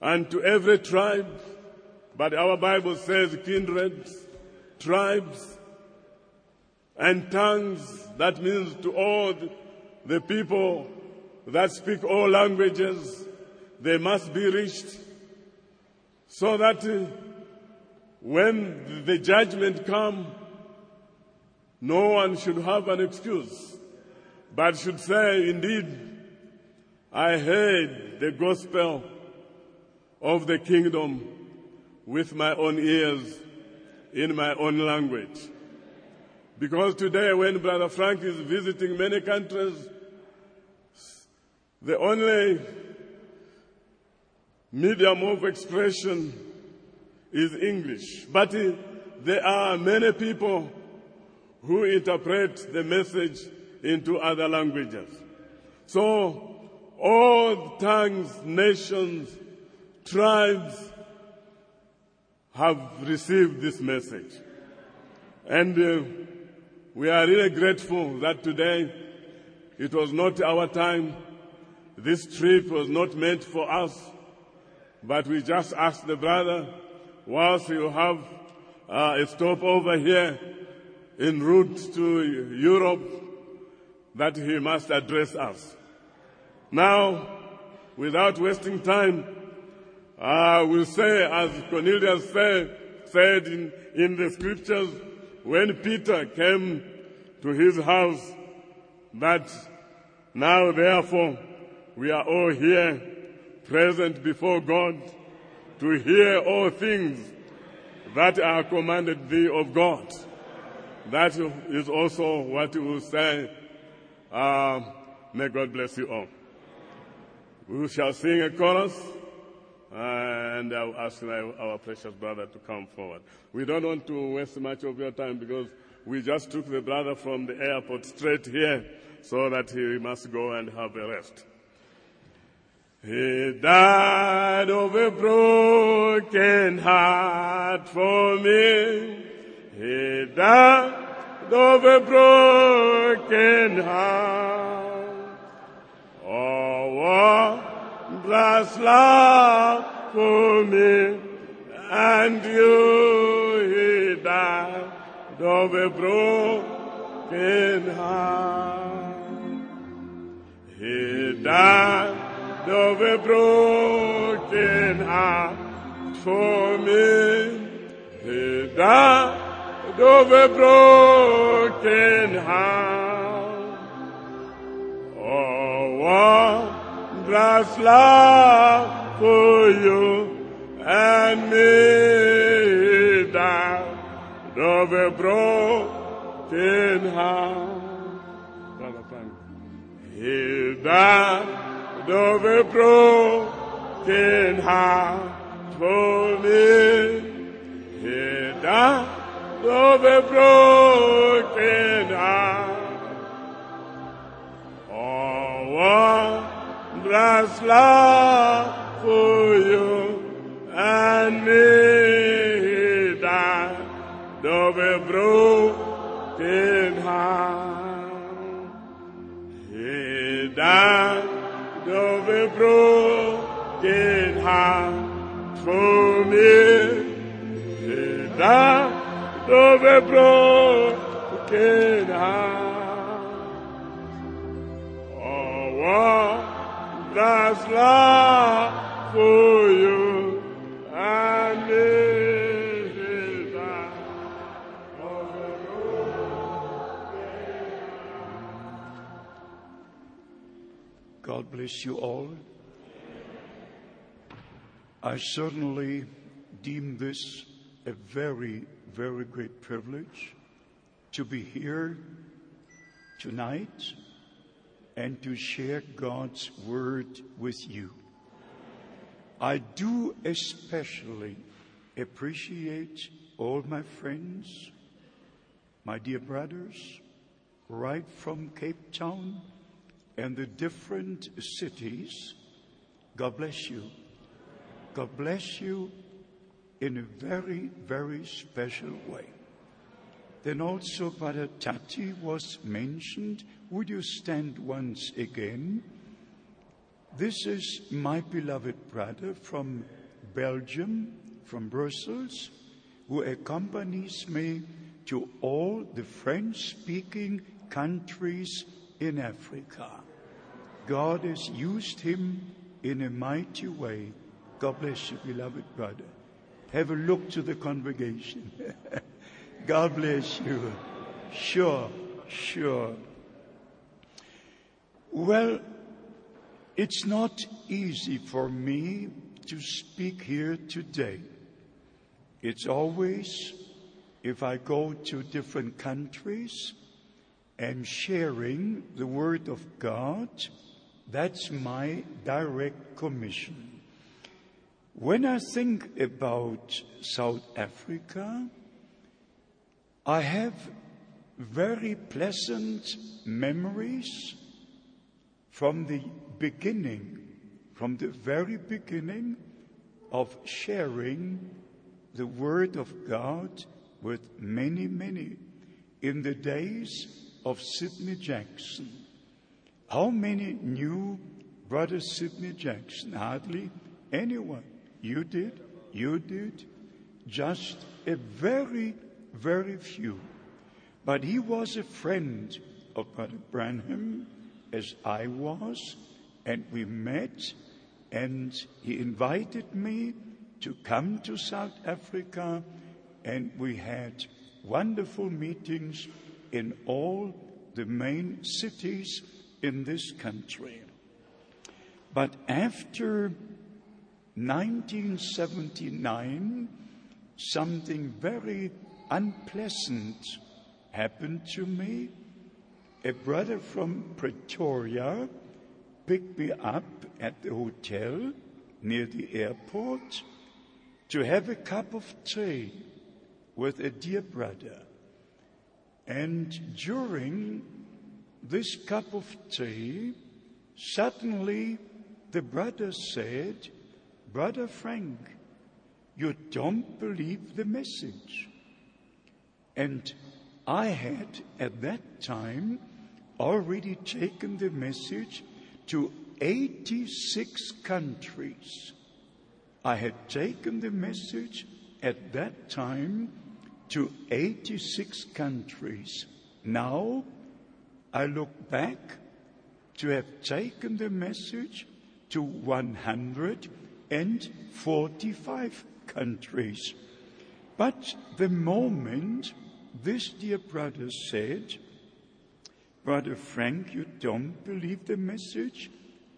and to every tribe, but our Bible says kindreds, tribes, and tongues. That means to all the people that speak all languages, they must be reached so that uh, when the judgment come, no one should have an excuse, but should say, indeed, I heard the gospel of the kingdom with my own ears in my own language. Because today when Brother Frank is visiting many countries, the only medium of expression is English. But uh, there are many people who interpret the message into other languages. So all tongues, nations, tribes have received this message. And uh, we are really grateful that today it was not our time. This trip was not meant for us, but we just asked the brother, whilst you have uh, a stop over here en route to Europe, that he must address us. Now, without wasting time, I will say, as Cornelius said, said in, in the scriptures, when Peter came to his house, that now therefore we are all here present before God to hear all things that are commanded thee of God. That is also what we will say. Uh, may God bless you all. We shall sing a chorus. And I'll ask our precious brother to come forward. We don't want to waste much of your time because we just took the brother from the airport straight here so that he must go and have a rest. He died of a broken heart for me. He died of a broken heart. Oh, what Last love for me, and you he died of a broken heart. He died of a broken heart for me. He died of a broken heart. Oh, what God's love for you and me died of a broken heart. Brother Frank. He died of a broken heart for me. He died of a broken heart. Oh, what God's love for you and me died of a broken heart. He died of a broken heart for me. He died of a broken heart. Oh, what Love for you and. God bless you all. I certainly deem this a very, very great privilege to be here tonight and to share God's word with you. I do especially appreciate all my friends, my dear brothers, right from Cape Town and the different cities. God bless you. God bless you in a very, very special way. Then also Brother Tati was mentioned. Would you stand once again? This is my beloved brother from Belgium, from Brussels, who accompanies me to all the French speaking countries in Africa. God has used him in a mighty way. God bless you, beloved brother. Have a look to the congregation. God bless you. Sure, sure. Well, it's not easy for me to speak here today. It's always, if I go to different countries and sharing the Word of God, that's my direct commission. When I think about South Africa, I have very pleasant memories from the beginning, from the very beginning of sharing the Word of God with many, many in the days of Sidney Jackson. How many knew Brother Sidney Jackson? Hardly anyone. You did, you did, just a very, very few. But he was a friend of Brother Branham, as I was, and we met, and he invited me to come to South Africa, and we had wonderful meetings in all the main cities in this country. But after 1979, something very unpleasant happened to me. A brother from Pretoria picked me up at the hotel near the airport to have a cup of tea with a dear brother. And during this cup of tea, suddenly the brother said, Brother Frank, you don't believe the message. And I had at that time already taken the message to 86 countries. I had taken the message at that time to 86 countries. Now I look back to have taken the message to 145 countries. But the moment this dear brother said, Brother Frank, you don't believe the message,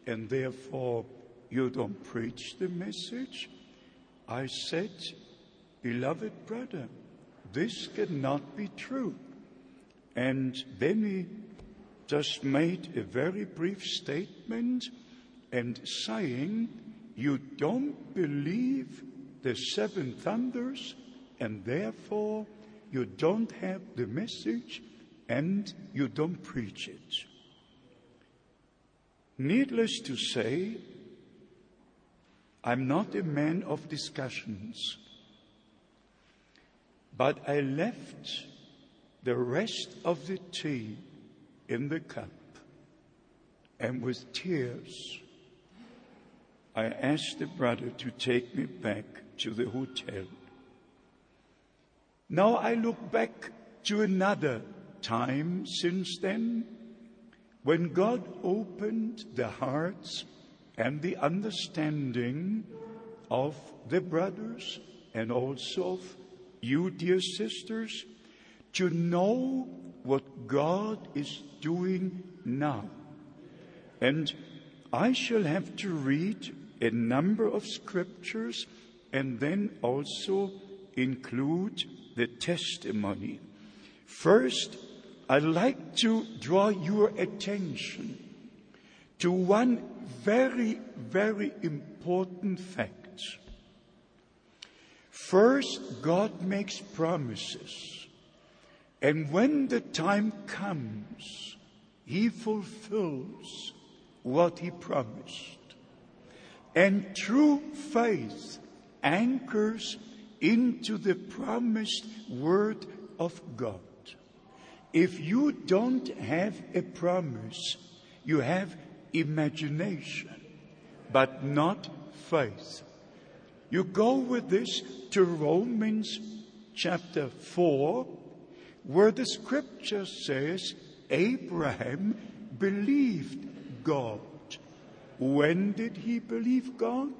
and therefore you don't preach the message. I said, Beloved brother, this cannot be true. And then he just made a very brief statement and saying, You don't believe the seven thunders, and therefore you don't have the message and you don't preach it. Needless to say, I'm not a man of discussions, but I left the rest of the tea in the cup and with tears I asked the brother to take me back to the hotel. Now I look back to another time since then when God opened the hearts and the understanding of the brothers and also of you, dear sisters, to know what God is doing now. And I shall have to read a number of scriptures and then also include the testimony. First, I'd like to draw your attention to one very, very important fact. First, God makes promises. And when the time comes, He fulfills what He promised. And true faith anchors into the promised word of God. If you don't have a promise, you have imagination. but not faith. You go with this to Romans chapter 4, where the scripture says Abraham believed God. When did he believe God?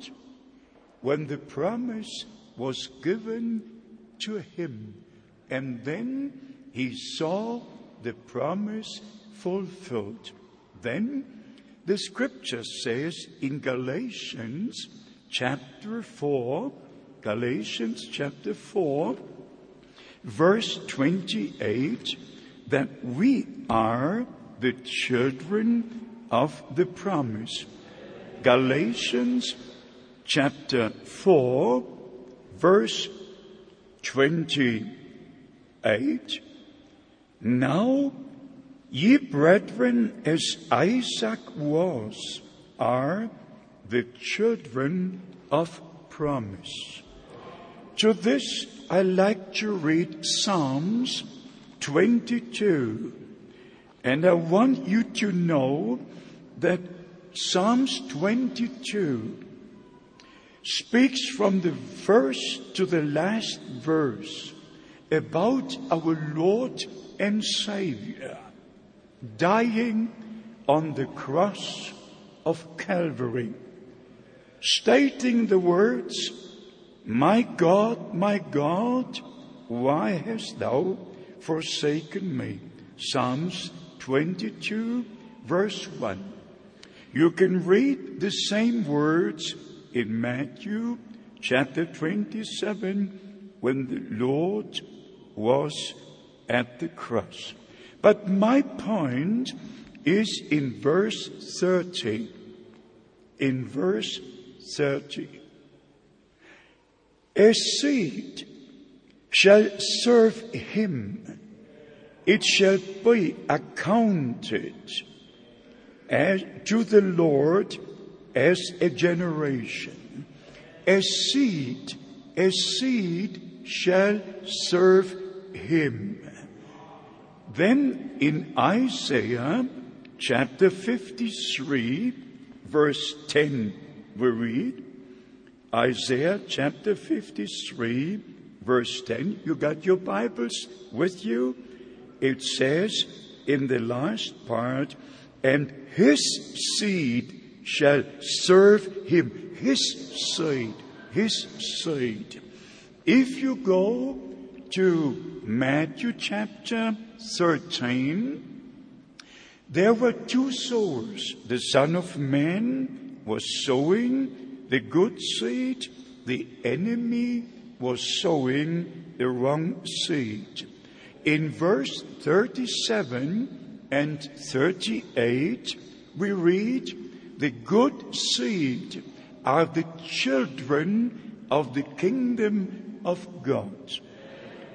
When the promise was given to him. And then he saw the promise fulfilled. Then the scripture says in Galatians chapter 4, Galatians chapter 4, verse 28, that we are the children of the promise. Galatians chapter 4, verse 28. Now, ye brethren, as Isaac was, are the children of promise. To this, I like to read Psalms 22. And I want you to know that Psalms 22 speaks from the first to the last verse about our Lord and Savior dying on the cross of Calvary, stating the words, My God, my God, why hast thou forsaken me? Psalms 22, verse 1. You can read the same words in Matthew chapter 27 when the Lord was at the cross. But my point is in verse 30. In verse 30. A seed shall serve him. It shall be accounted as to the Lord as a generation. A seed, a seed shall serve him. Then in Isaiah chapter 53, verse 10, we read, Isaiah chapter 53, verse 10. You got your Bibles with you? It says in the last part, and his seed shall serve him. His seed, his seed. If you go to Matthew chapter 13, there were two sowers. The Son of Man was sowing the good seed, the enemy was sowing the wrong seed. In verse 37 and 38, we read, The good seed are the children of the kingdom of God.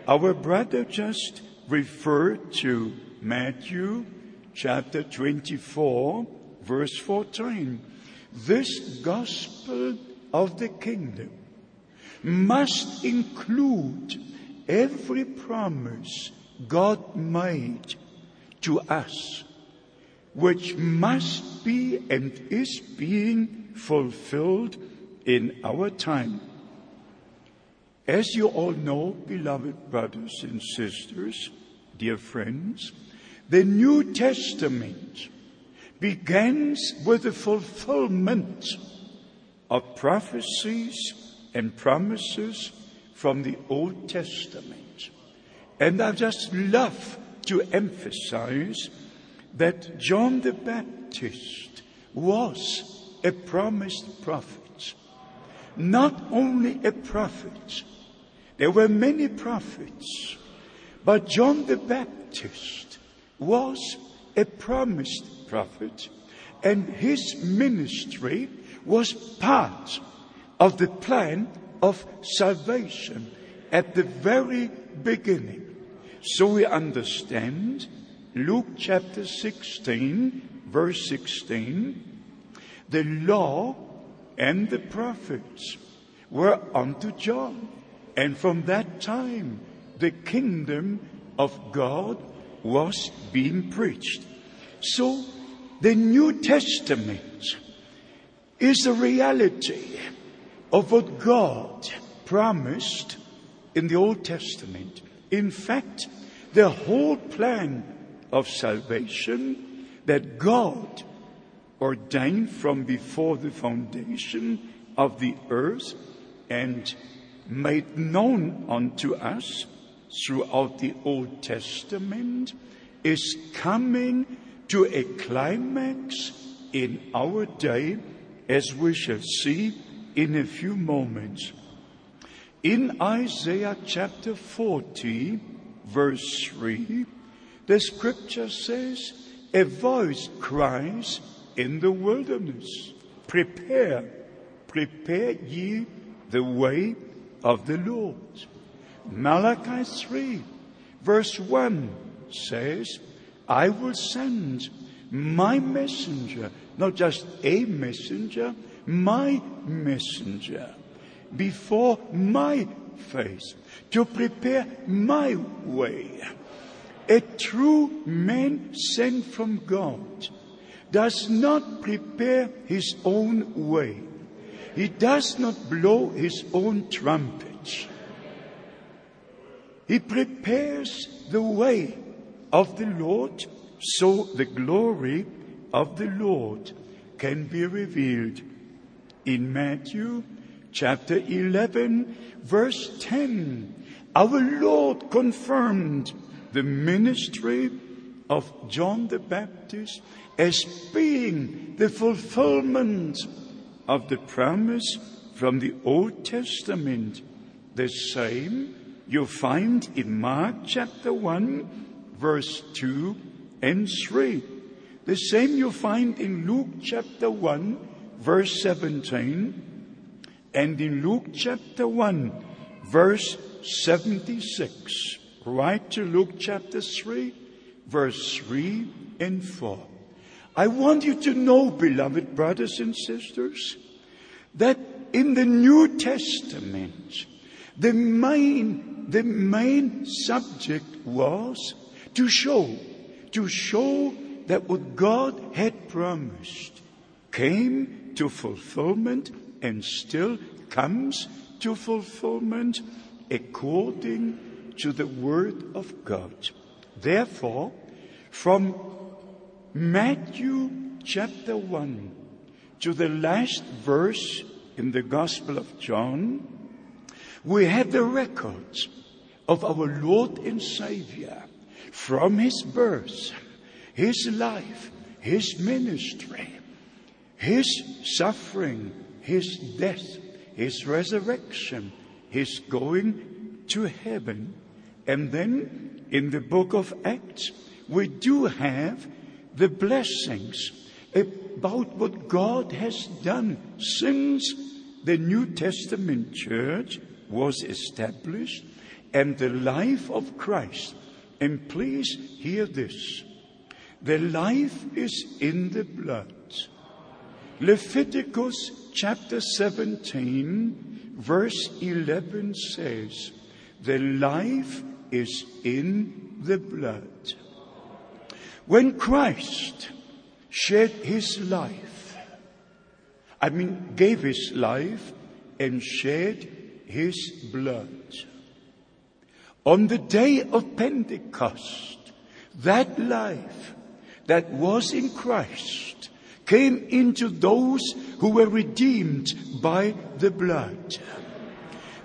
Our brother just referred to Matthew chapter 24, verse 14. This gospel of the kingdom must include every promise God made to us, which must be and is being fulfilled in our time. As you all know, beloved brothers and sisters, dear friends, the New Testament begins with the fulfillment of prophecies and promises from the Old Testament. And I just love to emphasize that John the Baptist was a promised prophet. Not only a prophet, there were many prophets, but John the Baptist was a promised prophet, and his ministry was part of the plan of salvation at the very beginning. So we understand Luke chapter 16, verse 16, the law and the prophets were unto John. And from that time, the kingdom of God was being preached. So the New Testament is the reality of what God promised in the Old Testament. In fact, the whole plan of salvation that God ordained from before the foundation of the earth and made known unto us throughout the Old Testament is coming to a climax in our day, as we shall see in a few moments. In Isaiah chapter 40, verse 3, the scripture says, A voice cries in the wilderness, Prepare, prepare ye the way of the Lord. Malachi 3, verse 1 says, I will send my messenger, not just a messenger, my messenger before my face to prepare my way. A true man sent from God does not prepare his own way. He does not blow his own trumpet. He prepares the way of the Lord so the glory of the Lord can be revealed. In Matthew chapter 11 verse 10, our Lord confirmed the ministry of John the Baptist as being the fulfillment of the promise from the Old Testament. The same you find in Mark chapter 1 verse 2 and 3. The same you find in Luke chapter 1 verse 17 and in Luke chapter 1 verse 76. Right to Luke chapter 3 verse 3 and 4. I want you to know, beloved brothers and sisters, that in the New Testament, the main, the main subject was to show, to show that what God had promised came to fulfillment and still comes to fulfillment according to the Word of God. Therefore, from Matthew chapter 1 to the last verse in the Gospel of John, we have the records of our Lord and Savior from his birth, his life, his ministry, his suffering, his death, his resurrection, his going to heaven. And then in the book of Acts, we do have the blessings about what God has done since the New Testament church was established and the life of Christ and please hear this. The life is in the blood. Leviticus chapter 17 verse 11 says, the life is in the blood. When Christ shed his life, I mean, gave his life and shed his blood, on the day of Pentecost, that life that was in Christ came into those who were redeemed by the blood.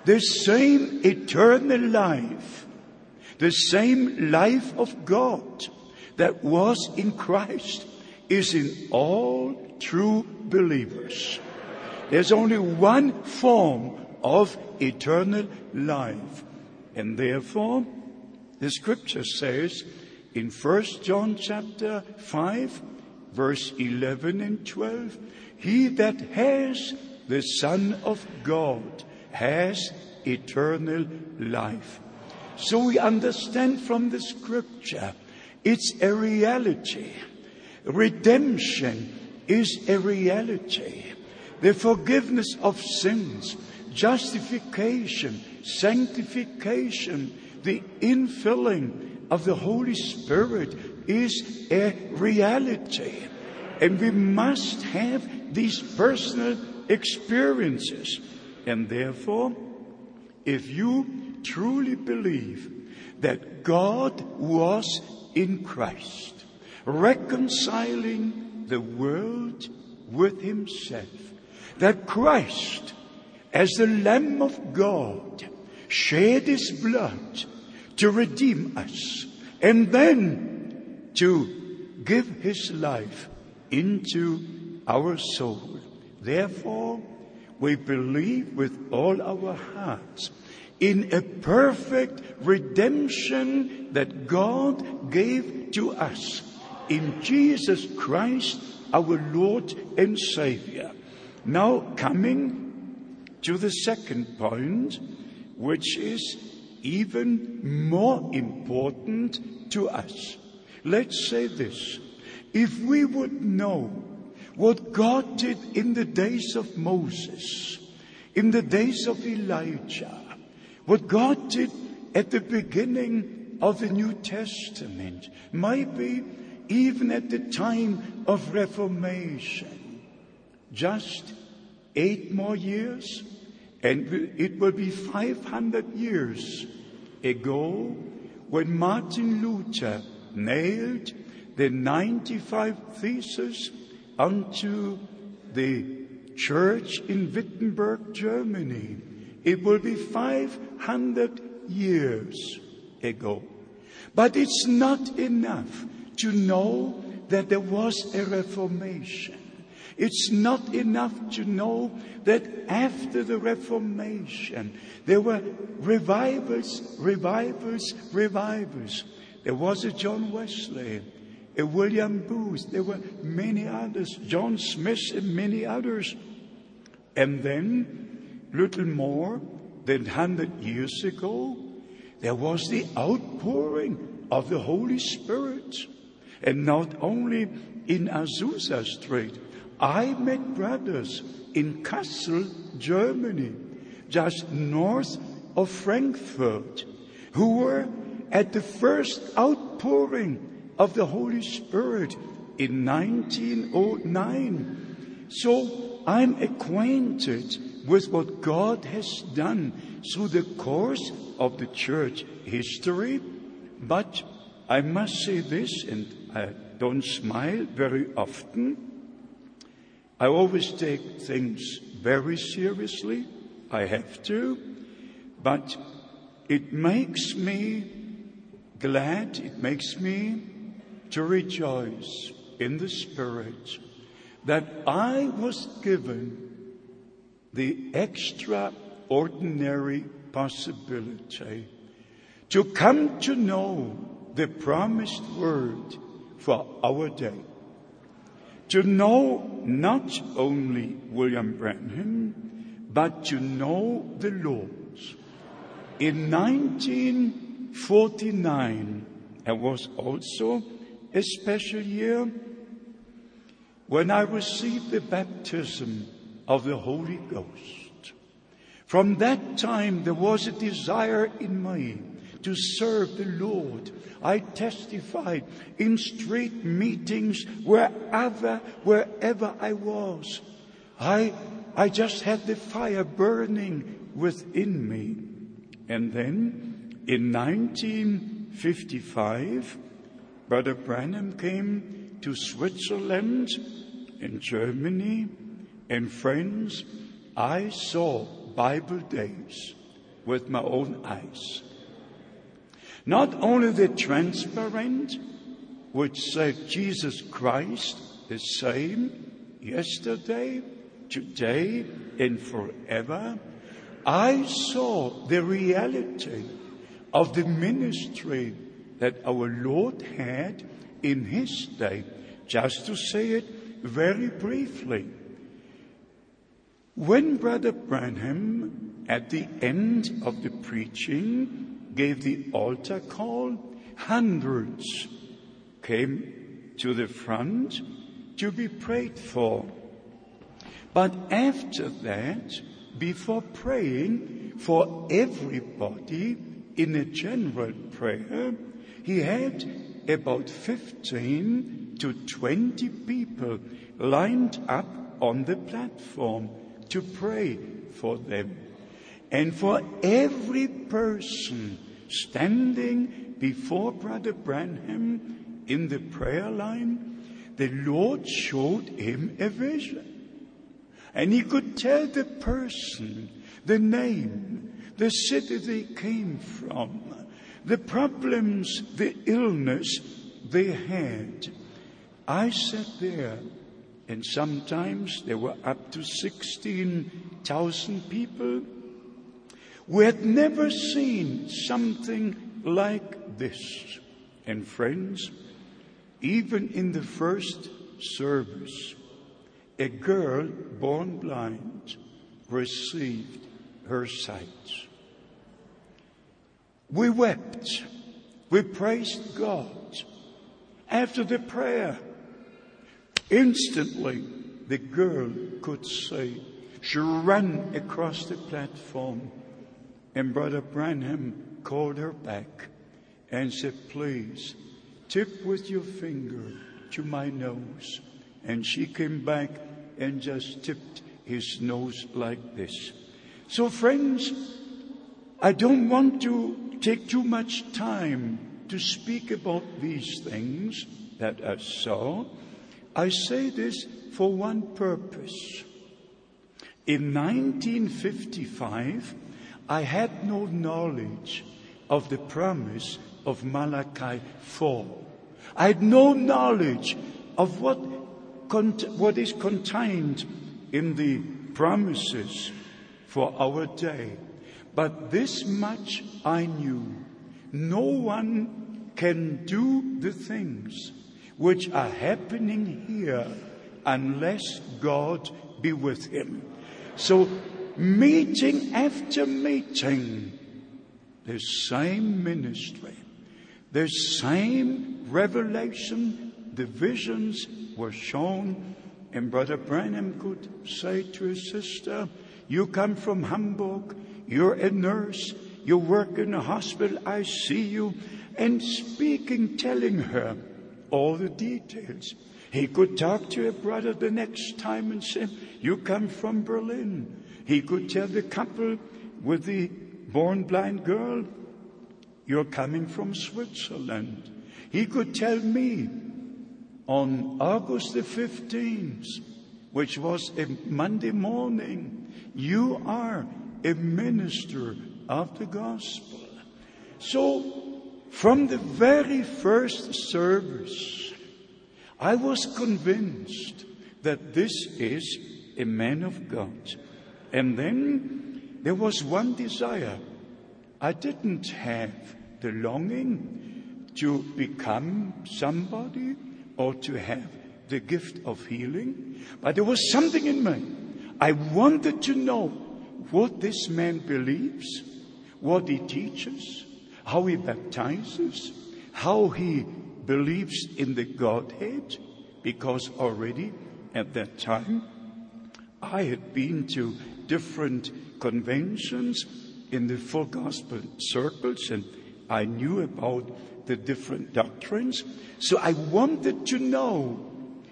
The same eternal life, the same life of God that was in Christ is in all true believers. There's only one form of eternal life. And therefore, the scripture says in 1 John chapter 5, verse 11 and 12, he that has the Son of God has eternal life. So we understand from the scripture, it's a reality. Redemption is a reality. The forgiveness of sins, justification, sanctification, the infilling of the Holy Spirit is a reality. And we must have these personal experiences. And therefore, if you truly believe that God was in Christ, reconciling the world with himself, that Christ, as the Lamb of God, shed his blood to redeem us and then to give his life into our soul. Therefore, we believe with all our hearts in a perfect redemption that God gave to us in Jesus Christ, our Lord and Savior. Now, coming to the second point, which is even more important to us. Let's say this. If we would know what God did in the days of Moses, in the days of Elijah, what God did at the beginning of the New Testament, maybe even at the time of Reformation, just eight more years, and it will be 500 years ago when Martin Luther nailed the 95 Theses unto the church in Wittenberg, Germany. It will be 500 years ago. But it's not enough to know that there was a reformation. It's not enough to know that after the Reformation there were revivals, revivals, revivals. There was a John Wesley, a William Booth, there were many others, John Smith and many others. And then, little more than 100 years ago, there was the outpouring of the Holy Spirit. And not only in Azusa Street, I met brothers in Kassel, Germany, just north of Frankfurt, who were at the first outpouring of the Holy Spirit in 1909. So I'm acquainted with what God has done through the course of the church history, but I must say this, and I don't smile very often. I always take things very seriously. I have to. But it makes me glad, it makes me to rejoice in the Spirit that I was given the extraordinary possibility to come to know the promised word for our day. To know not only William Branham, but to know the Lord. In 1949, it was also a special year when I received the baptism of the Holy Ghost. From that time, there was a desire in me to serve the Lord. I testified in street meetings wherever, wherever I was. I, I just had the fire burning within me. And then in 1955, Brother Branham came to Switzerland and Germany and friends, I saw Bible days with my own eyes. Not only the transparent, which said Jesus Christ the same yesterday, today, and forever, I saw the reality of the ministry that our Lord had in His day. Just to say it very briefly. When Brother Branham, at the end of the preaching, gave the altar call, hundreds came to the front to be prayed for. But after that, before praying for everybody in a general prayer, he had about 15 to 20 people lined up on the platform to pray for them. And for every person standing before Brother Branham in the prayer line, the Lord showed him a vision. And he could tell the person the name, the city they came from, the problems, the illness they had. I sat there, and sometimes there were up to 16,000 people who had never seen something like this. And friends, even in the first service, a girl born blind received her sight. We wept. We praised God. After the prayer, instantly the girl could say, she ran across the platform and Brother Branham called her back and said, please tip with your finger to my nose. And she came back and just tipped his nose like this. So friends, I don't want to take too much time to speak about these things that I saw. I say this for one purpose. In 1955, I had no knowledge of the promise of Malachi 4. I had no knowledge of what, what is contained in the promises for our day. But this much I knew. No one can do the things which are happening here unless God be with him. So meeting after meeting, the same ministry, the same revelation, the visions were shown. And Brother Branham could say to his sister, You come from Hamburg, you're a nurse, you work in a hospital, I see you. And speaking, telling her all the details. He could talk to a brother the next time and say, You come from Berlin. He could tell the couple with the born blind girl, You're coming from Switzerland. He could tell me on August the 15th, which was a Monday morning, you are a minister of the gospel. So, from the very first service, I was convinced that this is a man of God. And then there was one desire. I didn't have the longing to become somebody or to have the gift of healing, but there was something in me. I wanted to know what this man believes, what he teaches, how he baptizes, how he believes in the Godhead, because already at that time I had been to different conventions in the full gospel circles and I knew about the different doctrines. So I wanted to know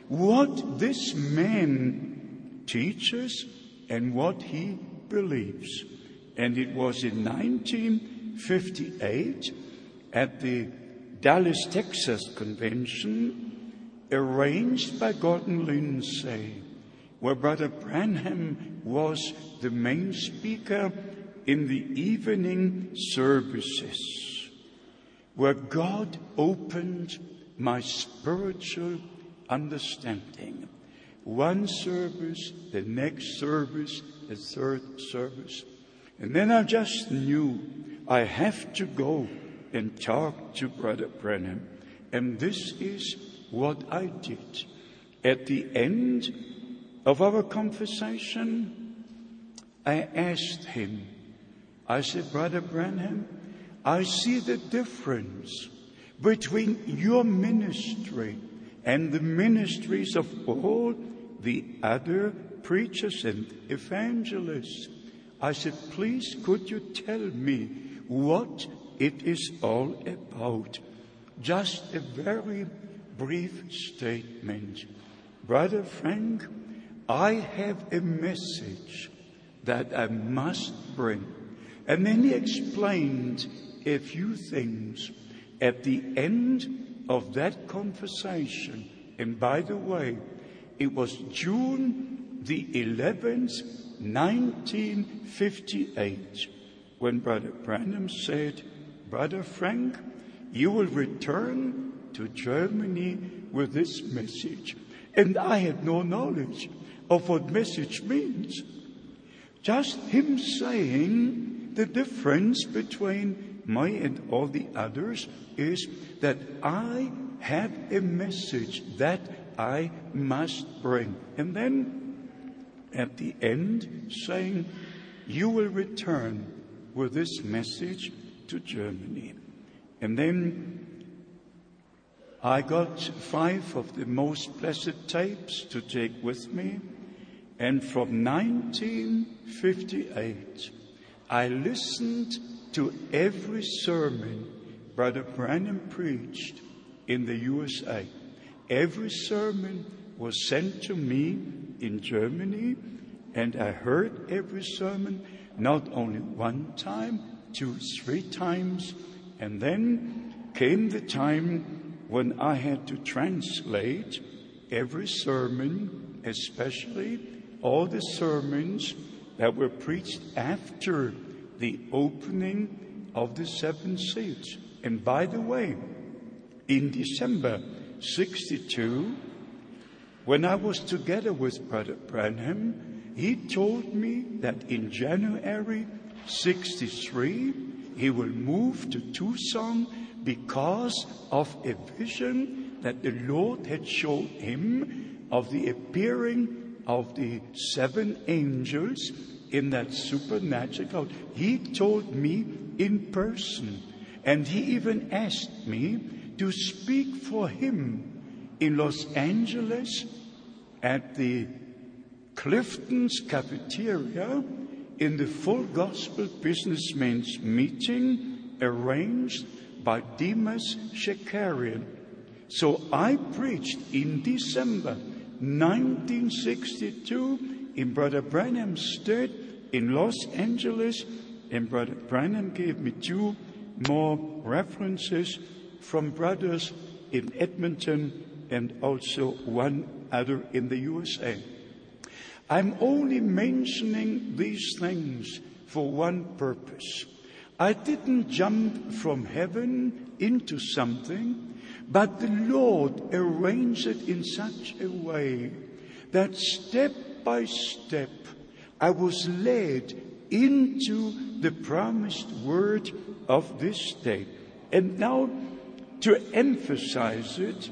what this man teaches and what he believes. And it was in 1958 at the Dallas, Texas convention arranged by Gordon Lindsay where Brother Branham was the main speaker in the evening services, where God opened my spiritual understanding. One service, the next service, the third service. And then I just knew I have to go and talk to Brother Branham. And this is what I did. At the end of our conversation, I asked him, I said, Brother Branham, I see the difference between your ministry and the ministries of all the other preachers and evangelists. I said, please could you tell me what it is all about? Just a very brief statement. Brother Frank, I have a message that I must bring. And then he explained a few things. At the end of that conversation, and by the way, it was June the 11th, 1958, when Brother Branham said, Brother Frank, you will return to Germany with this message. And I had no knowledge of what message means. Just him saying the difference between me and all the others is that I have a message that I must bring. And then at the end saying, you will return with this message to Germany. And then I got five of the most blessed tapes to take with me. And from 1958, I listened to every sermon Brother Branham preached in the USA. Every sermon was sent to me in Germany, and I heard every sermon not only one time, two, three times, and then came the time when I had to translate every sermon, especially all the sermons that were preached after the opening of the seven seals. And by the way, in December 62, when I was together with Brother Branham, he told me that in January 63, he will move to Tucson because of a vision that the Lord had shown him of the appearing of the seven angels in that supernatural. He told me in person, and he even asked me to speak for him in Los Angeles at the Clifton's cafeteria in the full gospel businessmen's meeting arranged by Demos Shakarian. So I preached in December 1962 in Brother Branham's stead in Los Angeles, and Brother Branham gave me two more references from brothers in Edmonton and also one other in the USA. I'm only mentioning these things for one purpose. I didn't jump from heaven into something, but the Lord arranged it in such a way that step by step I was led into the promised word of this day. And now to emphasize it,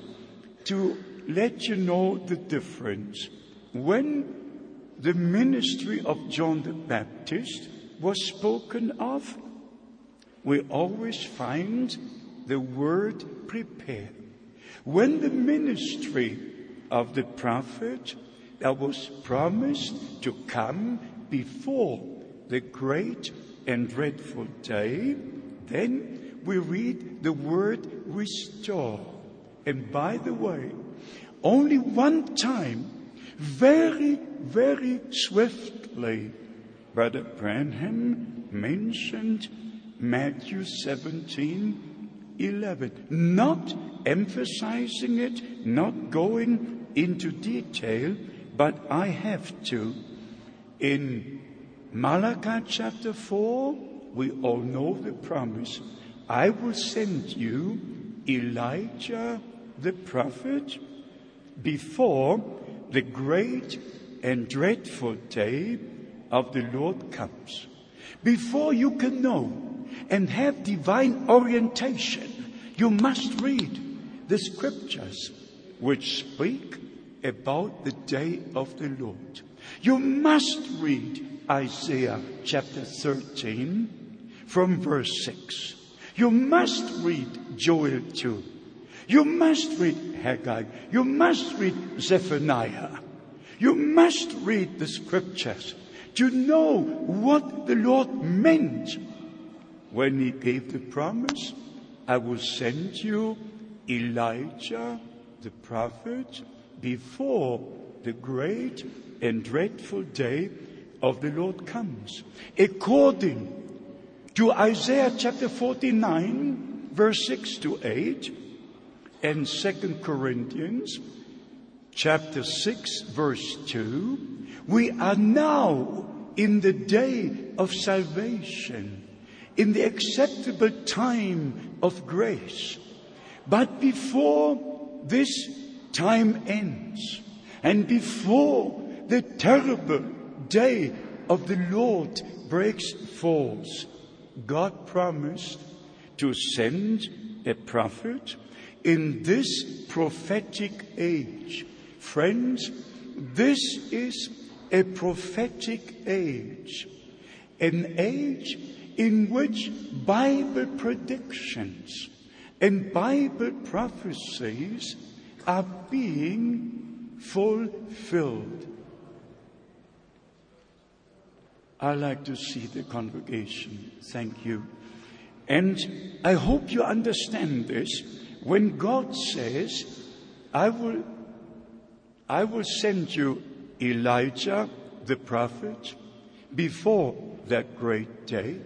to let you know the difference. When the ministry of John the Baptist was spoken of, we always find the word prepare. When the ministry of the prophet that was promised to come before the great and dreadful day, then we read the word restore. And by the way, only one time, very, very swiftly, Brother Branham mentioned Matthew 17, 11, not emphasizing it, not going into detail, but I have to. In Malachi chapter 4, we all know the promise. I will send you Elijah the prophet before the great and dreadful day of the Lord comes. Before you can know and have divine orientation, you must read the scriptures which speak about the day of the Lord. You must read Isaiah chapter 13 from verse 6. You must read Joel 2. You must read Haggai. You must read Zephaniah. You must read the scriptures to know what the Lord meant when He gave the promise I will send you Elijah the prophet before the great and dreadful day of the Lord comes. According to Isaiah chapter 49, verse 6 to 8, and 2 Corinthians chapter 6, verse 2, we are now in the day of salvation, in the acceptable time of grace. But before this time ends, and before the terrible day of the Lord breaks forth, God promised to send a prophet in this prophetic age. Friends, this is a prophetic age, an age in which Bible predictions and Bible prophecies are being fulfilled. I like to see the congregation. Thank you. And I hope you understand this. When God says, I will, I will send you Elijah the prophet before that great day,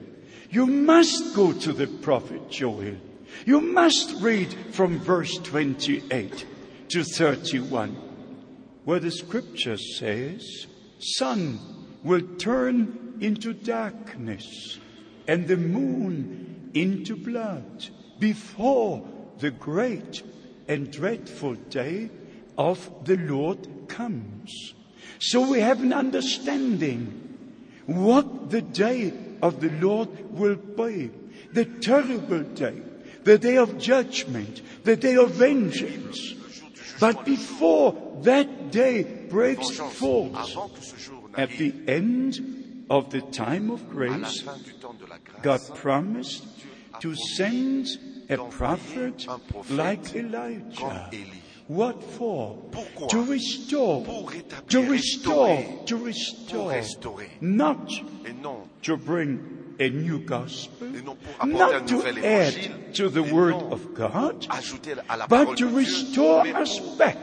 you must go to the prophet Joel. You must read from verse 28 to 31, where the scripture says, Sun will turn into darkness and the moon into blood before the great and dreadful day of the Lord comes. So we have an understanding what the day of the Lord will be. The terrible day, the day of judgment, the day of vengeance. But before that day breaks forth, at the end of the time of grace, God promised to send a prophet like Elijah. What for? Pourquoi? To restore. To restore. To restore. Not Et non, to bring a new gospel. Et non pour Not to add to the word of God. à la But to restore us back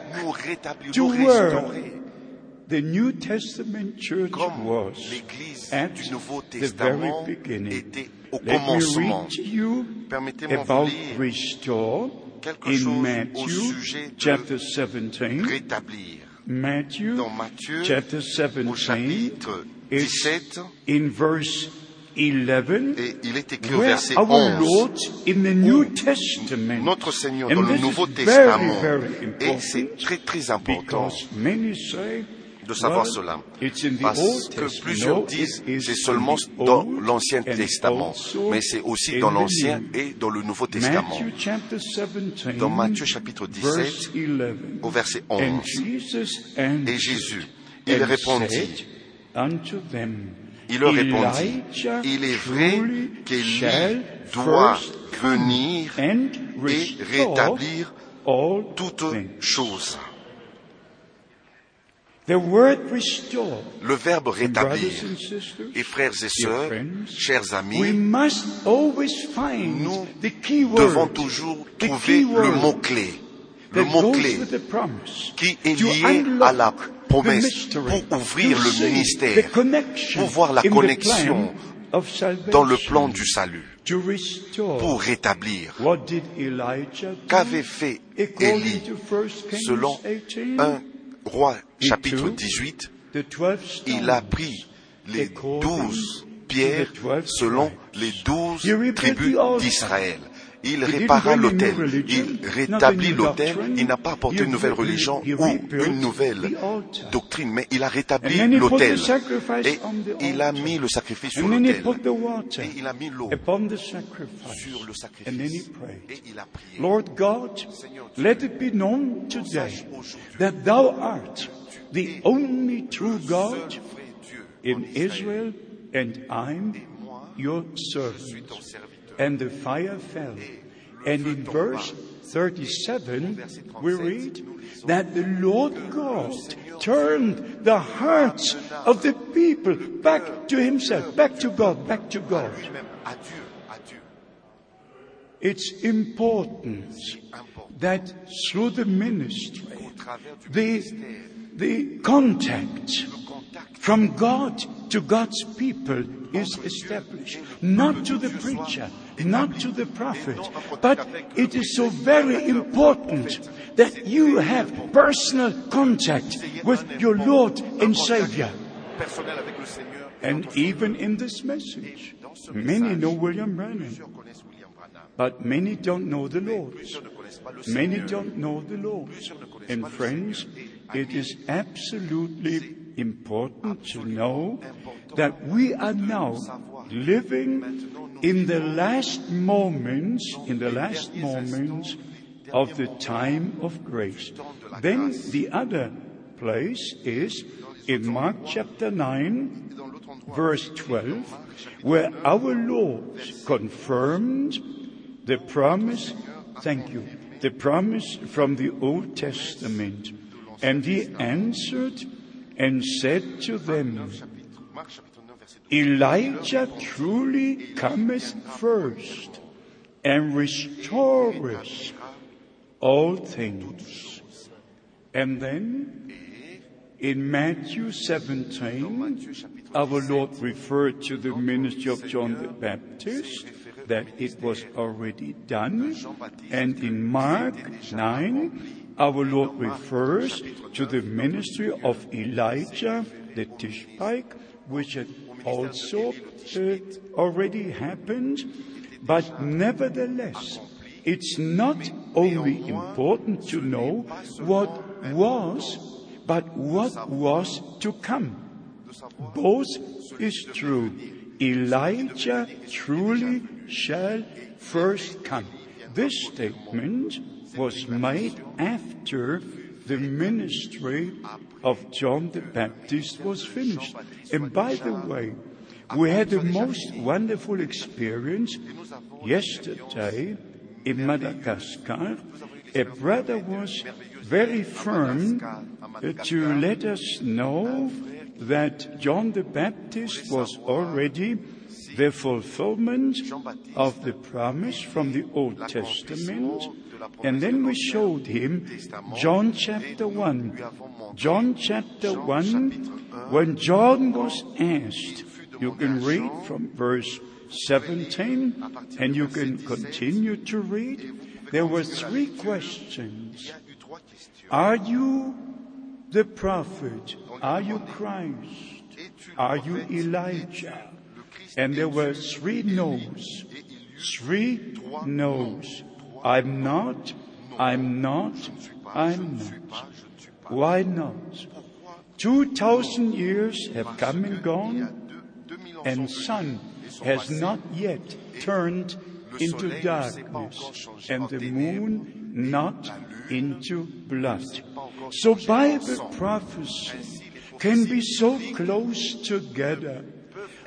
to where. The New Testament church Comme was l'Église du Nouveau Testament very beginning. était au Let me commencement. Permettez-moi vous lire restore quelque au Matthew sujet de chapter 17. rétablir. Matthew Dans Matthieu, chapter Au 17 chapitre it's 17, in verse 11 et il est écrit au verset our 11. Lord in the New Testament Notre Seigneur And dans le Nouveau is Testament. very, very Et c'est très très important because many say de savoir well, cela. it's in the Parce Old que Testament. plusieurs No, disent it is c'est in seulement the dans Old l'Ancien and Testament, also mais c'est aussi in dans the l'Ancien New. et dans le Nouveau Testament. Matthew chapter 17, Dans Matthieu chapitre 17, verse 11. Au verset And 11. Jesus Et answered Jésus, il and répondit, said unto them, il leur répondit, Elijah il est vrai truly qu'Élie shall doit first venir and et restore rétablir all toutes things. choses. The word restore, Le verbe brothers rétablir. and sisters, Et frères et sœurs, friends, chers we amis, must always find nous the key devons word, toujours the trouver key le word mot-clé. Le that mot-clé goes with the promise qui est to lié unlock à la the promesse mystery, pour ouvrir to le see ministère, the connection pour voir la in the connexion plan of salvation, dans le plan du salut, to restore. pour rétablir. What did Elijah do? Qu'avait fait According Élie to 1 Kings selon 18, 1 roi He chapitre took 18 the 12 stones. Il a pris les according douze to pierres the 12 selon tribes. les douze He rebuilt tribus the altar. d'Israël. Il répara l'autel, il rétablit l'autel, il n'a pas apporté une nouvelle re- religion ou une nouvelle doctrine, mais il a rétabli l'autel. Et il a mis le sacrifice sur l'autel. Et il a mis l'eau sur le sacrifice. Et il a prié. Lord God, let it be known today that thou art the only true God in Israel, and I'm your servant. And the fire fell. And in verse 37, we read that the Lord God turned the hearts of the people back to himself, back to God, back to God. Lui-même, à Dieu, à Dieu. It's important that through the ministry, qu'au travers du the, the contact from God to God's people is established. Not to the preacher, not to the prophet, but it is so very important that you have personal contact with your Lord and Savior. And even in this message, many know William Branham, but many don't know the Lord. Many don't know the Lord. And friends, it is absolutely important to know that we are now living in the last moments, in the last moments of the time of grace. Then the other place is in Mark chapter 9, Dans l'autre endroit, verse 12, where our Lord confirmed the promise, thank you, the promise from the Old Testament. And he answered and said to them, chapitre, Marc chapitre 9, verset 12. Elijah truly cometh first and restoreth all things. And then in Matthew 17, our Lord referred to the ministry of John the Baptist, that it was already done. And in Mark 9, our Lord refers to the ministry of Elijah the Tishbite, which had also uh, already happened. But nevertheless, it's not only important to know what was, but what was to come. Both is true. Elijah truly shall first come. This statement was made after the ministry of John the Baptist was finished. And by the way, we had a most wonderful experience yesterday in Madagascar. A brother was very firm to let us know that John the Baptist was already the fulfillment of the promise from the Old Testament. And then we showed him John chapter 1. John chapter 1, when John was asked, you can read from verse 17 and you can continue to read. There were three questions. Are you the prophet? Are you Christ? Are you? Elijah? And there were three no's. Three no's. I'm not, I'm not, I'm not. Why not? Two thousand years have come and gone, 2000 and sun has not yet turned into darkness, and the moon not into blood. So Bible prophecy can be so close together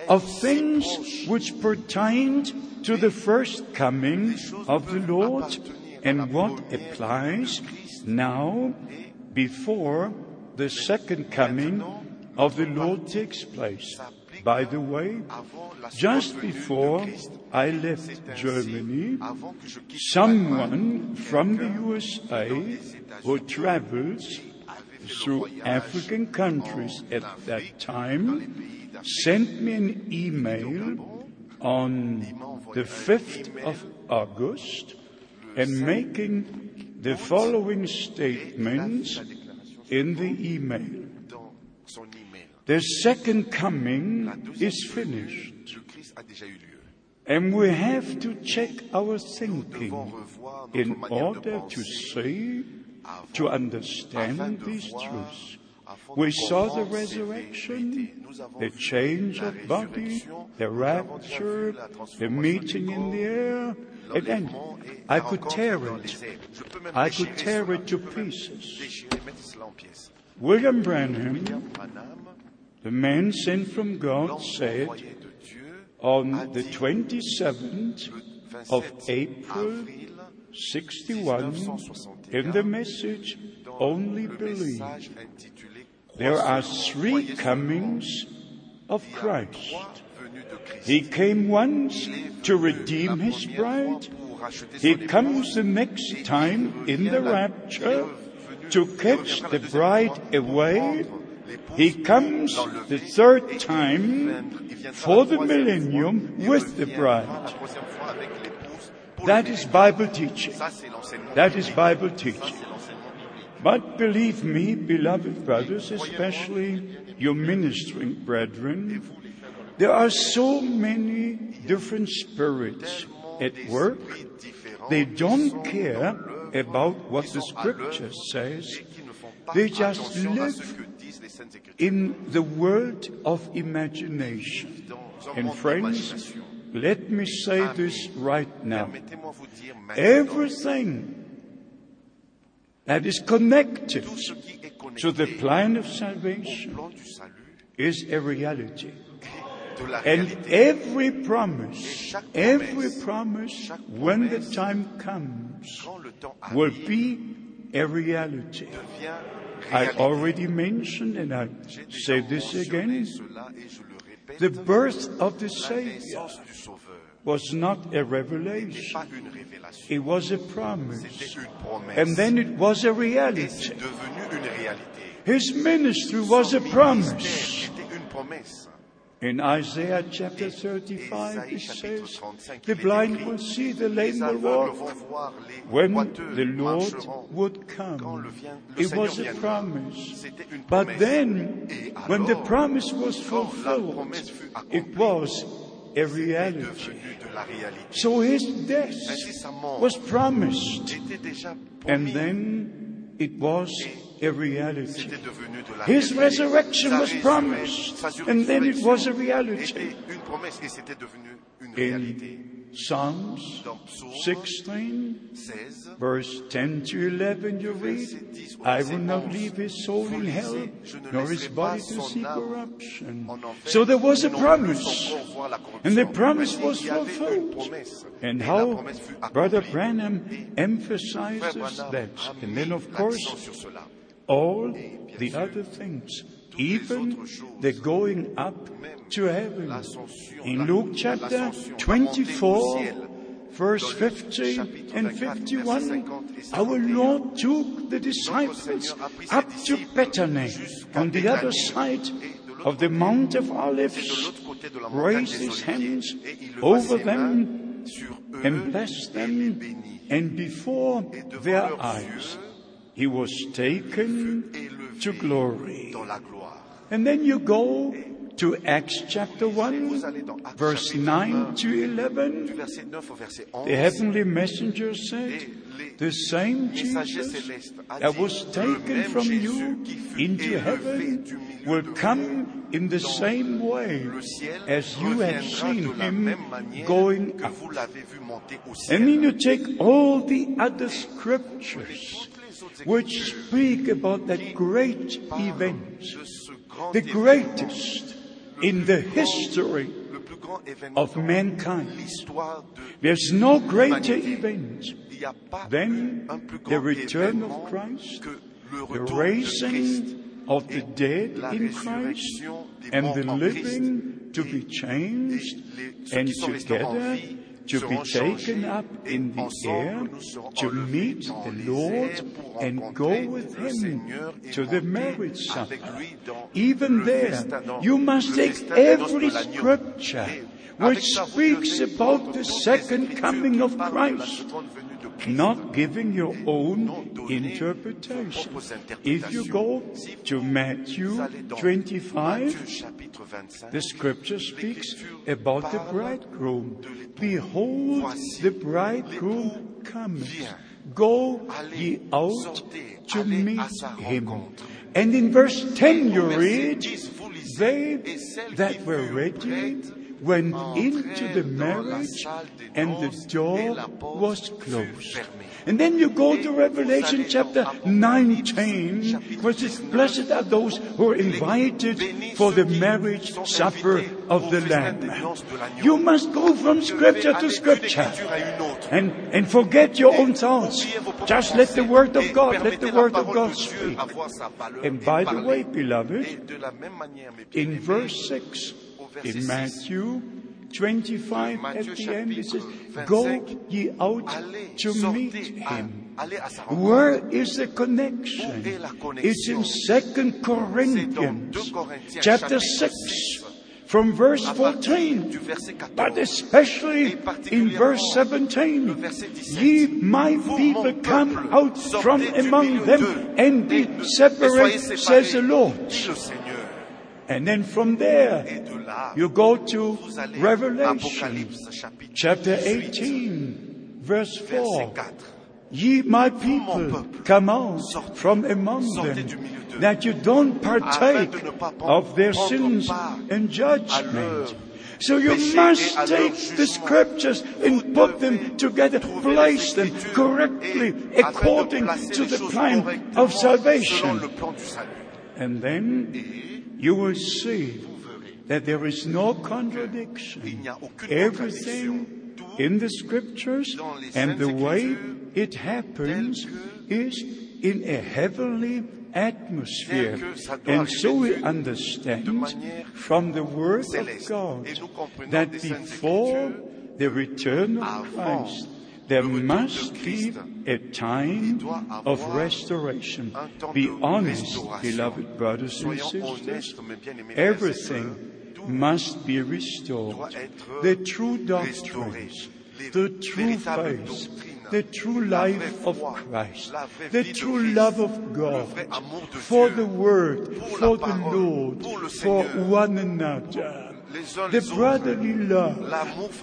of things which pertained to the first coming of the Lord and what applies now before the second coming of the Lord takes place. By the way, just before I left Germany, someone from the USA who travels through African countries at that time sent me an email on the 5th of August and making the following statements in the email. The second coming is finished, and we have to check our thinking in order to see, to understand these truths. We saw the resurrection, vérités. Nous avons the change of body, the nous avons déjà rapture, the meeting in the air, and I could tear it. les airs. Je peux même I could tear it to pieces. déchirer, mettre cela en pièces. William Branham, the man sent from God, said envoyé de Dieu, on the 27th of April 61 in the message, only believe. There are three comings of Christ. He came once to redeem his bride, He comes the next time in the rapture to catch the bride away. He comes the third time for the millennium with the bride. That is Bible teaching. That is. Bible teaching. But believe me, beloved brothers, especially your ministering brethren, there are so many different spirits at work. They don't care about what the scripture says They just live in the world of imagination. And friends, let me say this right now. Everything that is connected tout ce qui est connecté to the plan of salvation plan du salut is a reality. And every promise, every promise, when the time comes, Quand le temps will be a reality. I already mentioned, and I say this again, cela et je le répète, the birth of the Savior naissance du Sauveur was not a revelation. pas une révélation, It was a promise. c'était une promesse. And then it was a reality. c'est devenu une réalité. His ministry was a promise. était une promesse. In Isaiah chapter 35, it says, The blind will see, the lame will walk. vont voir, les When the Lord would come, le, vient, le it was a promise. But then, when the promise was fulfilled, it was a est reality. devenu de la réalité. So his death Ainsi, sa mort was promised, and then it was a reality. C'était devenu de la His resurrection was promised, and then it was a reality. était une promesse et c'était devenu une In. Psalms 16, 16, verse 10 to 11, you read, I will not leave his soul in hell, nor his body to see corruption. So there was a promise. And the promise was fulfilled. And how Brother. Branham emphasizes that. And then, of course, all the other things, even the going up to heaven. In Luke chapter l'ascension, la montée au 24, verse dans 50 and 51, versets 50 et our Lord took the disciples up to Bethany on the other side of the Mount of Olives, raised his hands over them and blessed them, and before their eyes he was taken to glory. dans la gloire. And then you go to Acts chapter 1, Vous allez dans Actes verse 9 to 11. verset 9 au verset 11, The heavenly messenger said, The same Jesus that was taken from you into heaven will come in the same way as you have seen him going up. vous l'avez vu monter au And then you take all the other scriptures Toutes les autres which speak about that great event, the greatest in the history of mankind. There's no greater event than the return of Christ, the raising of the dead in Christ, and the living to be changed, and together to be taken up in the air to meet the Lord and go with Him to the marriage supper. Even there, you must take festin des noces de every scripture which avec ça, vous speaks about the second coming of parlent de la Christ, seconde venue de Christ. not giving your own interpretation. If you go to Matthew Vous allez dans 25, Matthieu chapitre 25, the scripture speaks about the bridegroom. Behold, the bridegroom cometh. Go ye out to meet him. And in verse 10 you read, 10, vous lisez, they that were ready went into the marriage and the door was closed. And then you go to Revelation chapter dans Apocalypse, 19, chapitre which is 19, blessed are those who are invited for the marriage supper of the Lamb. You must go from scripture to scripture. And, and forget your own thoughts. Just let the word of God, let the word of God speak. And by the way, beloved, in verse 6, in Matthew 25 Matthieu at the end, it says, Go ye out to meet him. allez à sa rencontre. Where is the connection? Où est la It's in? 2 Corinthians, chapter 6, from verse 14. But especially in verse 17, le verset 17. ye my people come out from among them and be separate, says the Lord. Dit le Seigneur. And then from there, Et de là, you go to Revelation, chapter 18, 18, verse 4. Ye, my people, come out from among them, du milieu d'eux, that you don't partake de ne pas prendre- of their sins and judgment. So you must et à leur take the scriptures and put them together, place them correctly et afin de according to the plan of salvation. le plan du salut. And then you will see that there is no contradiction. n'y a aucune Everything in the scriptures and the way it happens is in a heavenly atmosphere. Tel que ça doit And so we understand from the Word of. God Et nous comprenons that before the return of Christ, there le retour de must be a time of restoration. Be honest, beloved brothers and sisters. honnêtes, mes bien-aimés frères et Everything must be restored. The true doctrines, the true faith, the true life of Christ, the true love of God, vrai amour de for the Word, for the Lord, for one another. The brotherly love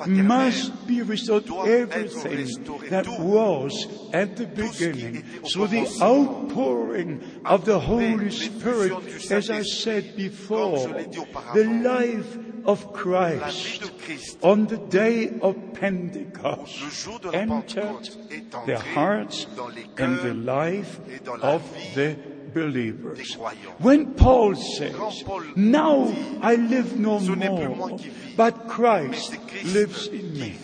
must be restored. Everything that was at the tout ce qui beginning, through the outpouring of the Holy Spirit, as I said before, comme je l'ai dit auparavant, the life of Christ on the day of Pentecost entered the hearts and the life et dans la of the believers. When Paul says, Now I live no Ce n'est plus moi more, but Christ lives in me.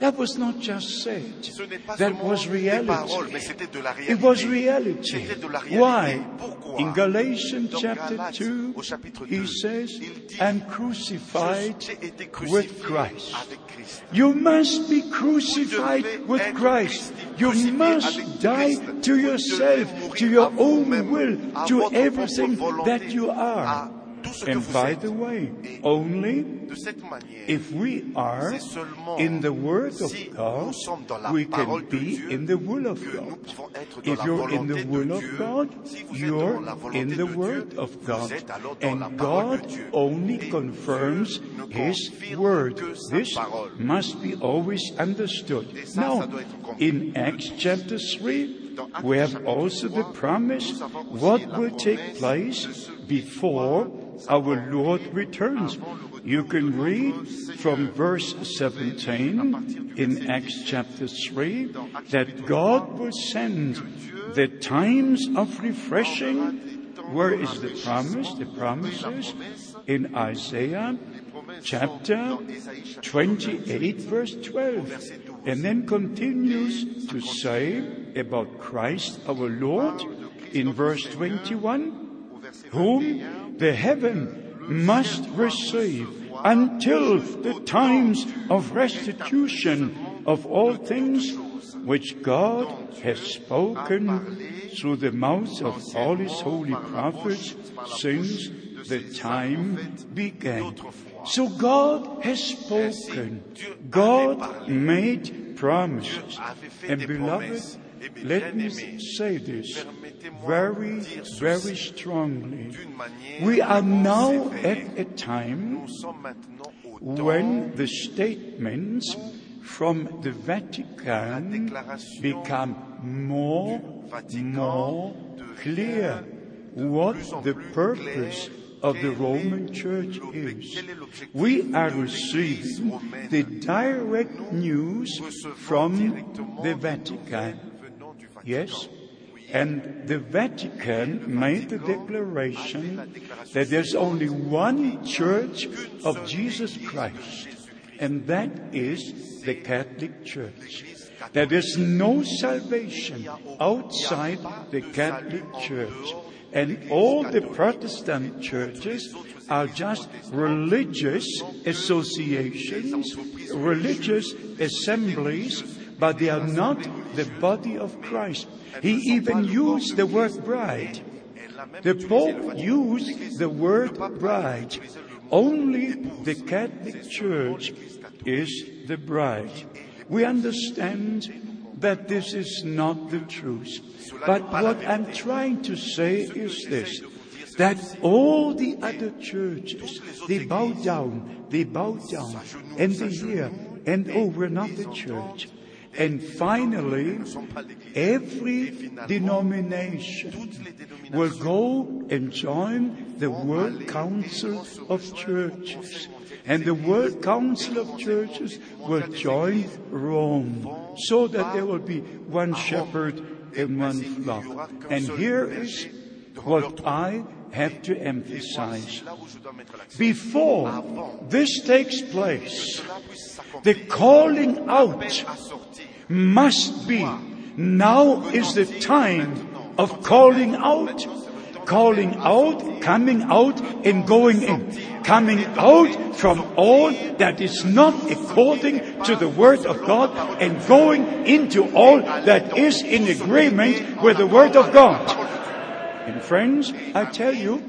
Vit en moi. That was not just said. Ce n'est pas That was des paroles, reality. mais c'était de la réalité. It was reality. C'était de la réalité. Why? Pourquoi? In Galatians Dans chapter Galates, 2, au chapitre he says, il dit, and crucified J'ai été with Christ. avec Christ. You must be crucified with Christ. You must die to yourself, to your own will, to everything that you are. À tout ce que And by the way, only if we are in the Word of God, nous sommes dans la we can be in the will of God. pouvons être dans If you're in the will of God, you're dans la volonté in the Word of God. êtes alors dans la And God only confirms His Word. This must be always understood. Now, in Acts chapter 3, we have also the promise nous avons aussi what will take place de ce qui before our Lord returns. You can read from verse Vous pouvez lire à 17 in Acts chapter 3 that God will send the times of refreshing. Where is the promise? The rafraîchissement. promise is in Isaiah chapter sont dans Ésaïe chapitre 28, verse 12. And then continues to say about Christ our Lord in verse 21 21. whom the heaven must receive until the times of restitution of all things which God has spoken through the mouths of all his holy prophets since the time began. So God has spoken. God made promises. And beloved, let me say this very, very strongly. We are now at a time nous sommes maintenant au temps when the statements from the Vatican become more, more clear what the purpose of the Roman Church is. quel est l'objectif We are receiving the direct news from the Vatican. Yes? And the Vatican made the declaration that there's only one church of Jesus Christ, and that is the Catholic Church. There's no salvation outside the Catholic Church. and all the Protestant churches are just religious associations, religious assemblies, but they are not the body of Christ. He even used the word bride. The Pope used the word bride. Only the Catholic Church is the bride. We understand that this is not the truth. But what I'm trying to say is this that all the other churches, they bow down, they bow down, and they hear, and oh, we're not the church. And finally, every denomination will go and join the World Council of Churches. And the World Council of Churches will join Rome so that there will be one shepherd and one flock. And here is what I have to emphasize. Before this takes place, the calling out must be now is the time of calling out. Calling out, coming out, and going in. Coming out from all that is not according to the Word of God and going into all that is in agreement with the Word of God. And friends, I tell you,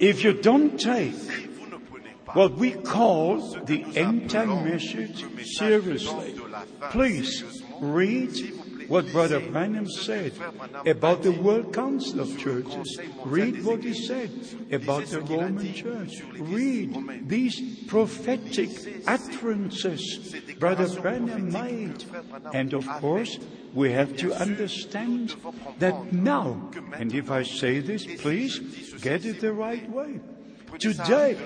if you don't take what we call the end time message seriously, please read what Brother Branham said about the World Council of Churches. Read what he said about the Roman Church. Read these prophetic utterances Brother Branham made. And of course, we have to understand that now, and if I say this, please get it the right way. Today,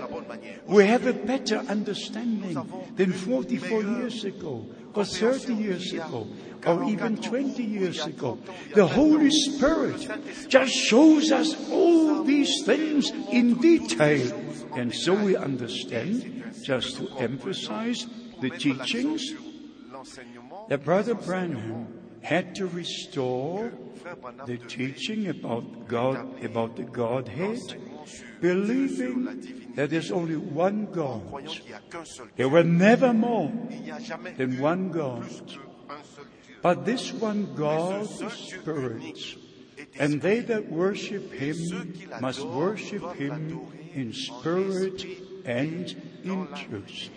we have a better understanding than 44 years ago, or 30 years ago, or even 20 years ago. The Holy Spirit just shows us all these things in detail. And so we understand, just to emphasize the teachings, that Brother Branham had to restore the teaching about God, about the Godhead, believing that there's only one God. There were never more than one God. But this one God is spirit, and they that worship him must worship him in spirit and in truth.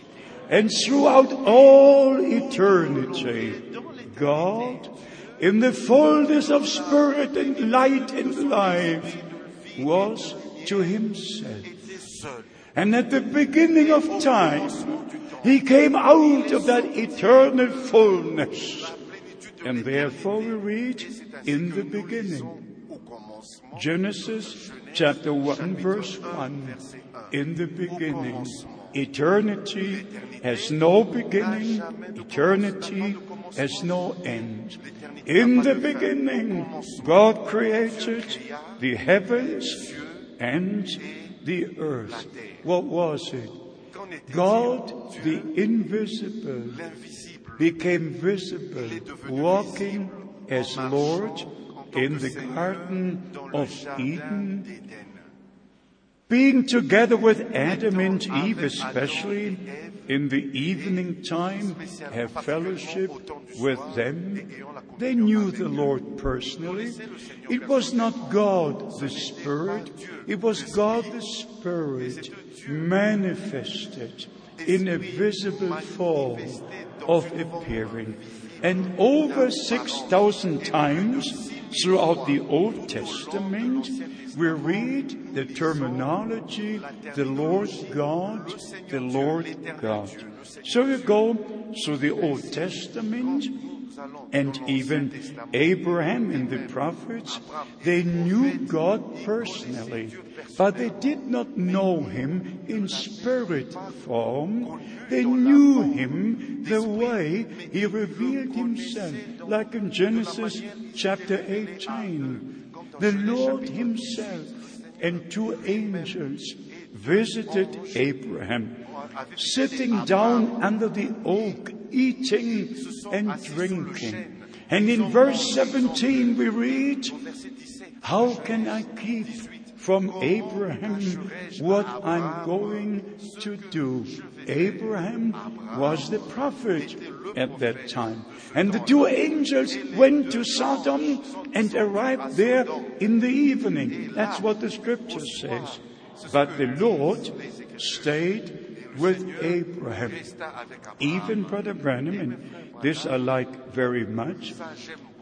And throughout all eternity, God, in the fullness of spirit and light and life, was to himself. And at the beginning of time, he came out of that eternal fullness. And therefore we read in the beginning, Genesis chapter 1 verse 1, in the beginning, eternity has no beginning, eternity has no end. In the beginning, God created the heavens and the earth. What was it? God, the invisible, became visible, walking as Lord in the Garden of Eden, being together with Adam and Eve, especially in the evening time, have fellowship with them. They knew the Lord personally. It was not God the Spirit, it was God the Spirit manifested in a visible form of appearing. And over 6,000 times throughout the Old Testament, we read the terminology, the Lord God, the Lord God. So you go through the Old Testament, and even Abraham and the prophets, they knew God personally, but they did not know Him in spirit form. They knew Him the way He revealed Himself, like in Genesis chapter 18. The Lord Himself and two angels visited Abraham, sitting down under the oak, eating and drinking. And in verse 17 we read, How can I keep from Abraham what I'm going to do? Abraham was the prophet at that time. And the two angels went to Sodom and arrived there in the evening. That's what the scripture says. But the Lord stayed with Abraham. Even Brother Branham, and this I like very much,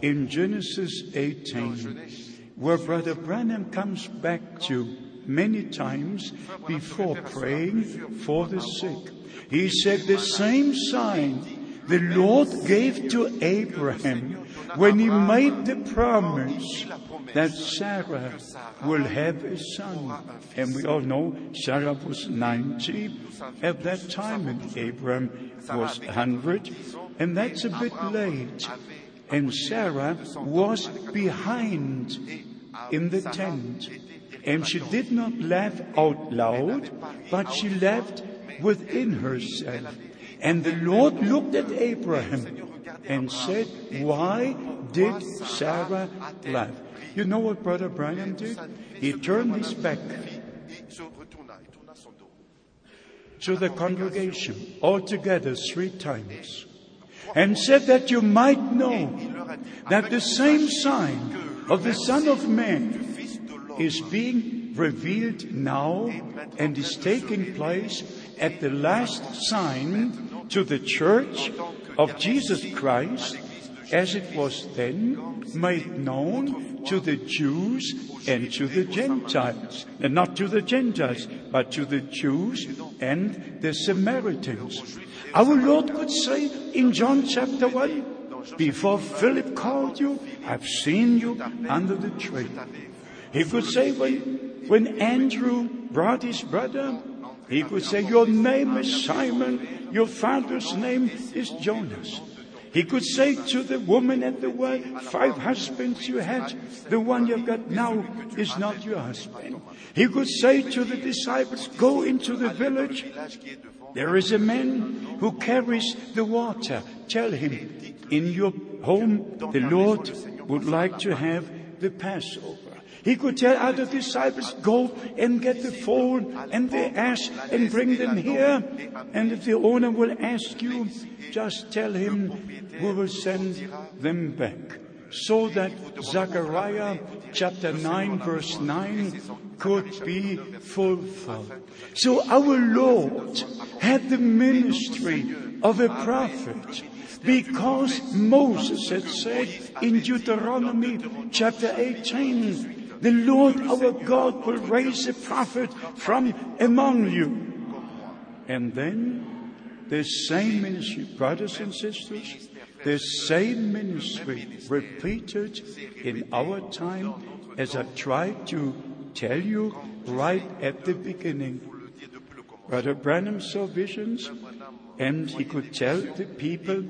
in Genesis 18, where Brother Branham comes back to many times before praying for the sick. He said the same sign the Lord gave to Abraham when he made the promise that Sarah will have a son. And we all know Sarah was 90 at that time and Abraham was 100. And that's a bit late. And Sarah was behind in the tent. And she did not laugh out loud, but she laughed within herself. And the Lord looked at Abraham and said, Why did Sarah laugh? You know what Brother Branham did? He turned his back to the congregation altogether three times and said that you might know that the same sign of the Son of Man is being revealed now and is taking place at the last sign to the church of Jesus Christ as it was then made known to the Jews and to the Gentiles. And not to the Gentiles, but to the Jews and the Samaritans. Our Lord could say in John chapter 1, before Philip called you, I've seen you under the tree. He could say when, when Andrew brought his brother, he could say, Your name is Simon, your father's name is Jonas. He could say to the woman at the well, Five husbands you had, the one you've got now is not your husband. He could say to the disciples, Go into the village. There is a man who carries the water. Tell him, in your home, the Lord would like to have the Passover. He could tell other disciples, go and get the foal and the ass and bring them here. And if the owner will ask you, just tell him we will send them back. So that Zechariah chapter 9 verse 9 could be fulfilled. So our Lord had the ministry of a prophet because Moses had said in Deuteronomy chapter 18, the Lord our God will raise a prophet from among you. And then the same ministry, brothers and sisters, the same ministry repeated in our time as I tried to tell you right at the beginning. Brother Branham saw visions and he could tell the people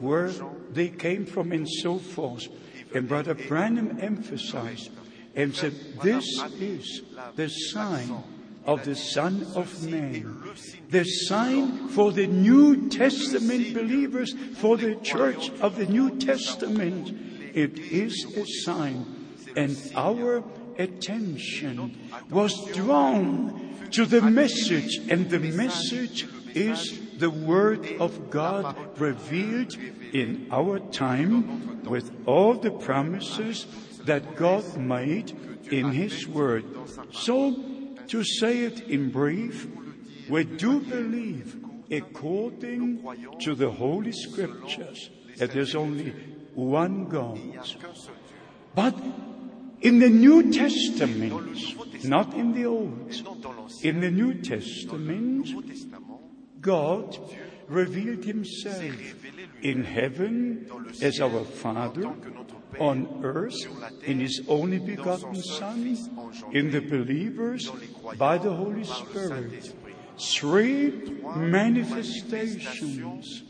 where they came from and so forth. And Brother Branham emphasized and said, This is the sign of the Son of Man. The sign for the New Testament believers, for the church of the New Testament. It is a sign. And our attention was drawn to the message, and the message is the Word of God revealed in our time with all the promises that God made in His Word. So, to say it in brief, we do believe, according to the Holy Scriptures, that there's only one God. But in the New Testament, not in the Old, in the New Testament, God revealed Himself in heaven as our Father, on earth in His only begotten Son, in the believers by the Holy Spirit. Three manifestations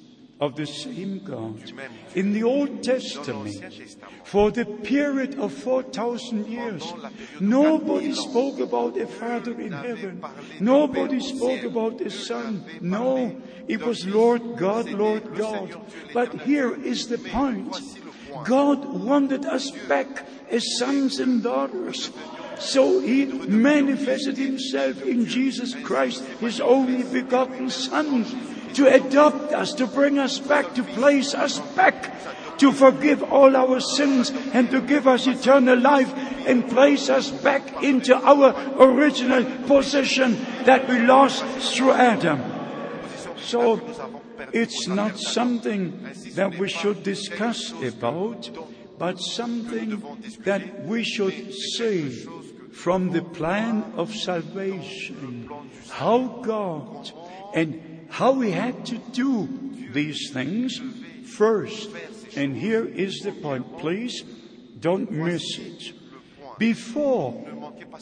of the same God. In the Old Testament, for the period of 4,000 years, nobody spoke about a Father in heaven. Nobody spoke about a Son. No, it was Lord God, Lord God. But here is the point. God wanted us back as sons and daughters. So he manifested himself in Jesus Christ, his only begotten son, to adopt us, to bring us back, to place us back, to forgive all our sins and to give us eternal life and place us back into our original position that we lost through Adam. So it's not something that we should discuss about, but something that we should say from the plan of salvation, how God and how we had to do these things first. And here is the point. Please don't miss it. Before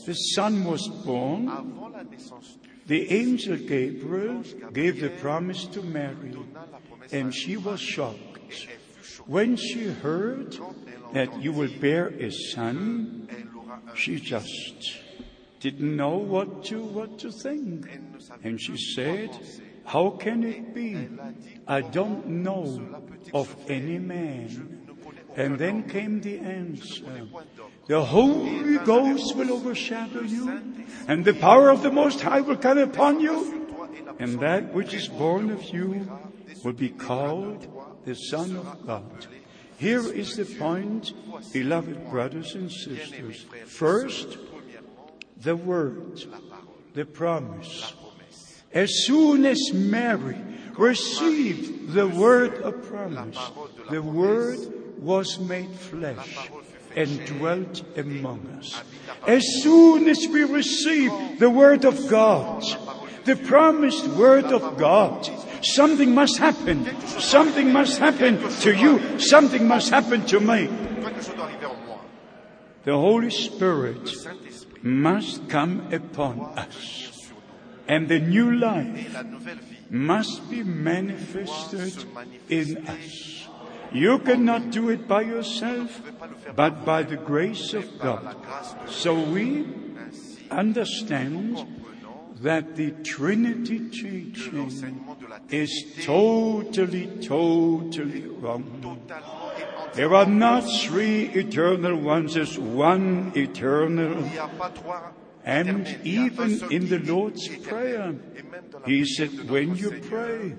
the Son was born, The angel Gabriel gave the promise to Mary, and she was shocked. When she heard that you will bear a son, she just didn't know what to what to think. And she said, How can it be? I don't know of any man. And then came the answer. The Holy Ghost will overshadow you, and the power of the Most High will come upon you, and that which is born of you will be called the Son of God. Here is the point, beloved brothers and sisters. First, the word, the promise. As soon as Mary received the word of promise, the word was made flesh and dwelt among us. As soon as we receive the word of God, the promised word of God, something must happen. Something must happen to you. Something must happen to me. quelque chose doit arriver en moi. The Holy Spirit must come upon us. And the new life la nouvelle vie must be manifested in us. You cannot do it by yourself, but by the grace of God. So we understand that the Trinity teaching is totally, totally wrong. There are not three eternal ones, there's one eternal. And even in the Lord's. Prayer, He said, when you pray,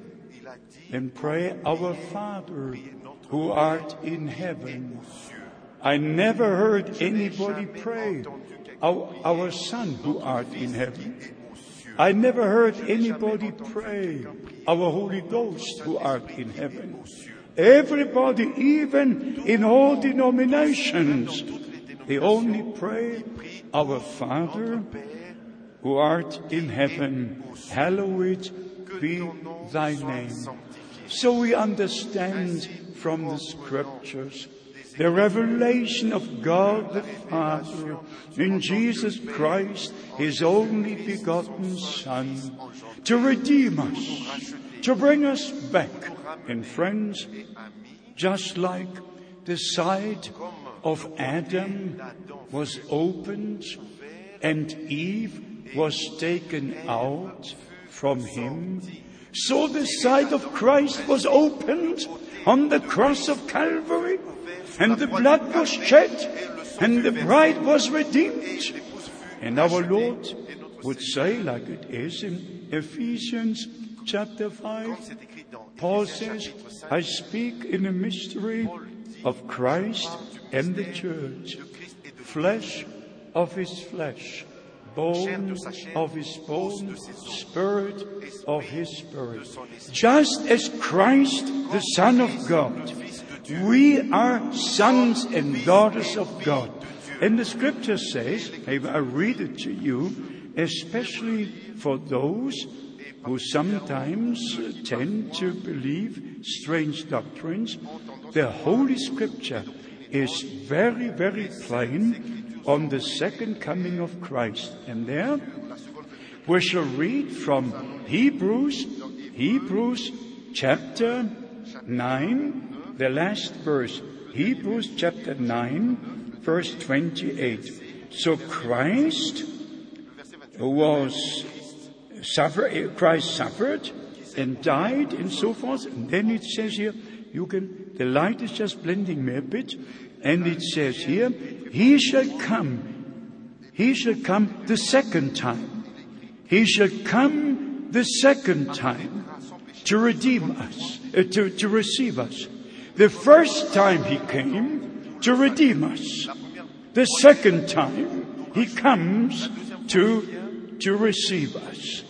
then pray, Our Father who art in heaven. I never heard anybody pray, our, our Son who art in heaven. I never heard anybody pray, our Holy Ghost who art in heaven. Everybody, even in all denominations, they only pray, Our Father who art in heaven, hallowed be thy name. So we understand from the scriptures the revelation of God the Father in Jesus Christ, His only begotten Son, to redeem us, to bring us back. And friends, just like the side of Adam was opened and Eve was taken out from him, so the side of Christ was opened on the cross of Calvary, and the blood was shed, and the bride was redeemed. And our Lord would say, like it is in Ephesians chapter 5, c'est écrit dans Paul says, I speak in a mystery of Christ and the church, flesh of his flesh, bone of his bone, spirit of his spirit. Just as Christ, the Son of God, we are sons and daughters of God. And the scripture says, I read it to you, especially for those who sometimes tend to believe strange doctrines, the Holy Scripture is very, very plain on the second coming of Christ. And there we shall read from Hebrews, Hebrews chapter 9, the last verse. Hebrews chapter 9, verse 28. So Christ was suffer, Christ suffered and died and so forth. And then it says here, you can, the light is just blending me a bit. And it says here, He shall come. He shall come the second time. He shall come the second time to redeem us, uh, to, to receive us. The first time He came to redeem us. The second time He comes to, to receive us.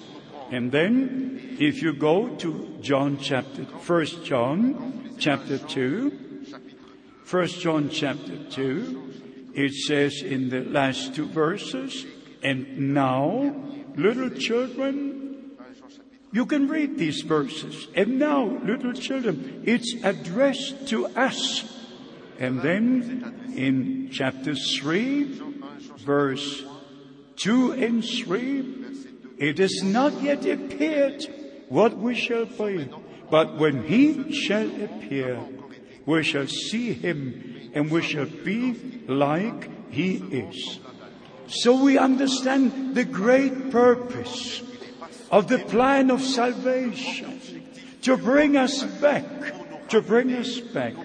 And then, if you go to John chapter, First John chapter 2, First John chapter 2, it says in the last two verses, and now, little children, you can read these verses. And now, little children, it's addressed to us. And then in chapter 3, verse 2 and 3, it has not yet appeared what we shall be. But when he shall appear, we shall see him and we shall be like he is. So we understand the great purpose of the plan of salvation to bring us back, to bring us back.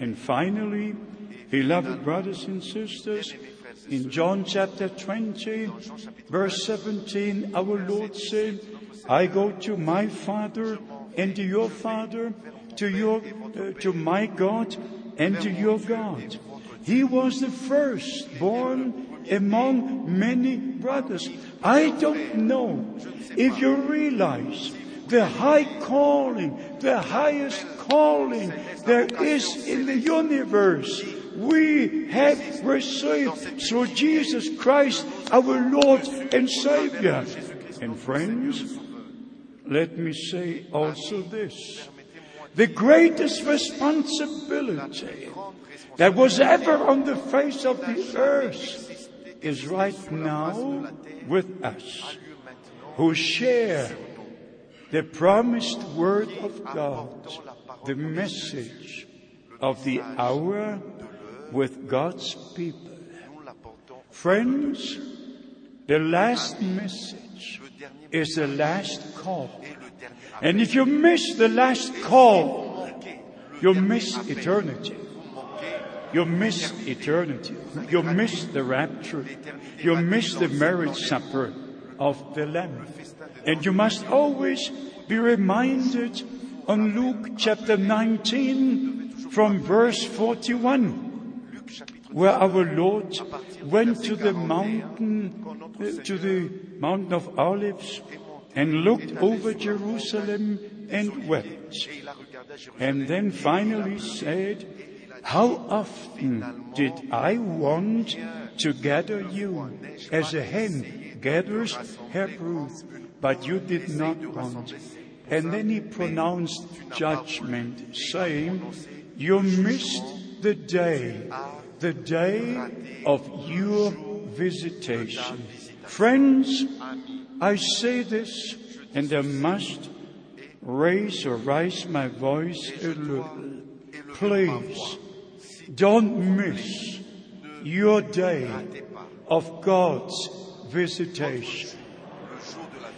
And finally, beloved brothers and sisters, in John chapter 20, verse 17, our Lord said, I go to my Father and to your Father, to your, uh, to my God and to your God. He was the firstborn among many brothers. I don't know if you realize the high calling, the highest calling there is in the universe we have received through Jesus Christ, our Lord and Savior. And friends, let me say also this. The greatest responsibility that was ever on the face of the earth is right now with us who share the promised word of God, the message of the hour with God's people. Friends, the last message is the last call. And if you miss the last call, you miss eternity. You miss eternity. You miss the rapture. You miss the marriage supper of the Lamb. And you must always be reminded on Luke chapter 19 from verse 41 where our Lord went to the mountain, uh, to the mountain of Olives and looked over Jerusalem and wept. And then finally said, how often did I want to gather you as a hen gathers her brood, but you did not want. And then he pronounced judgment, saying, you missed the day, the day of your visitation. Friends, I say this, and I must raise or raise my voice a little. Please, don't miss your day of God's visitation.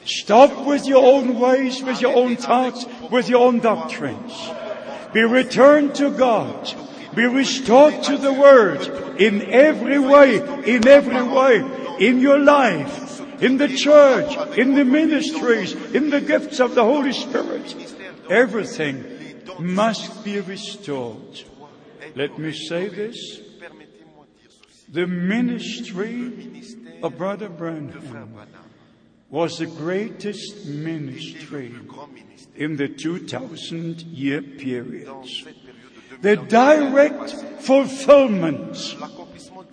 Stop with your own ways, with your own thoughts, with your own doctrines. Be returned to God. Be restored to the Word in every way, in every way, in your life, in the church, in the ministries, in the gifts of the Holy Spirit. Everything must be restored. Let me say this. The ministry of Brother Branham was the greatest ministry in the 2000 year period. The direct fulfillment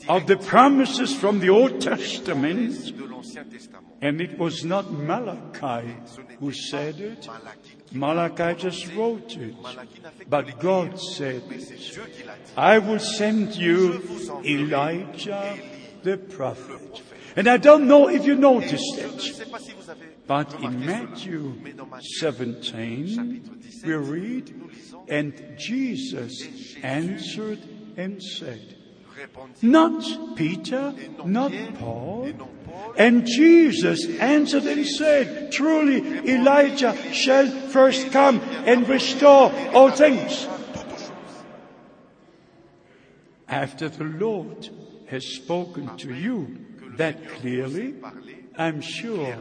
of the promises from the Old Testament, and it was not Malachi who said it, Malachi just wrote it. But God said, I will send you Elijah the prophet. And I don't know if you noticed it, but in Matthew 17, we read, and Jesus answered and said, not Peter, not Paul. And Jesus answered and said, Truly Elijah shall first come and restore all things. after the Lord has spoken to you that clearly, I'm sure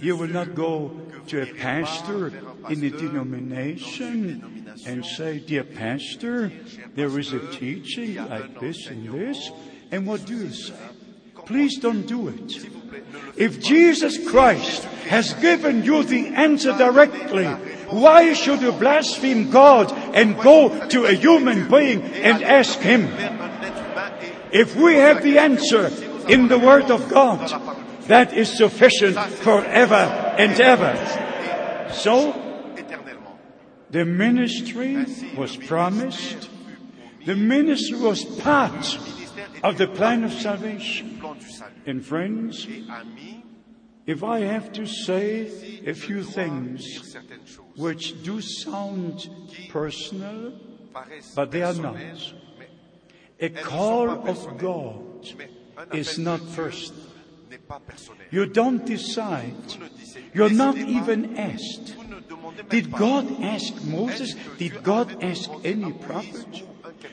you will not go to a pastor in a denomination and say, Dear pastor, there is a teaching like this and this. And what do you say? Please don't do it. If Jesus Christ has given you the answer directly, why should you blaspheme God and go to a human being and ask him? If we have the answer in the Word of God, that is sufficient forever and ever. So, the ministry was promised. The ministry was part of the plan of salvation. Plan du salut. And friends, if I have to say a few things which do sound personal, but they are not. a call of God is not personal. n'est pas personnel. You don't decide. Vous ne décidez- You're not even asked. vous ne demandez même Did. God ask Moses? Did God ask any prophet?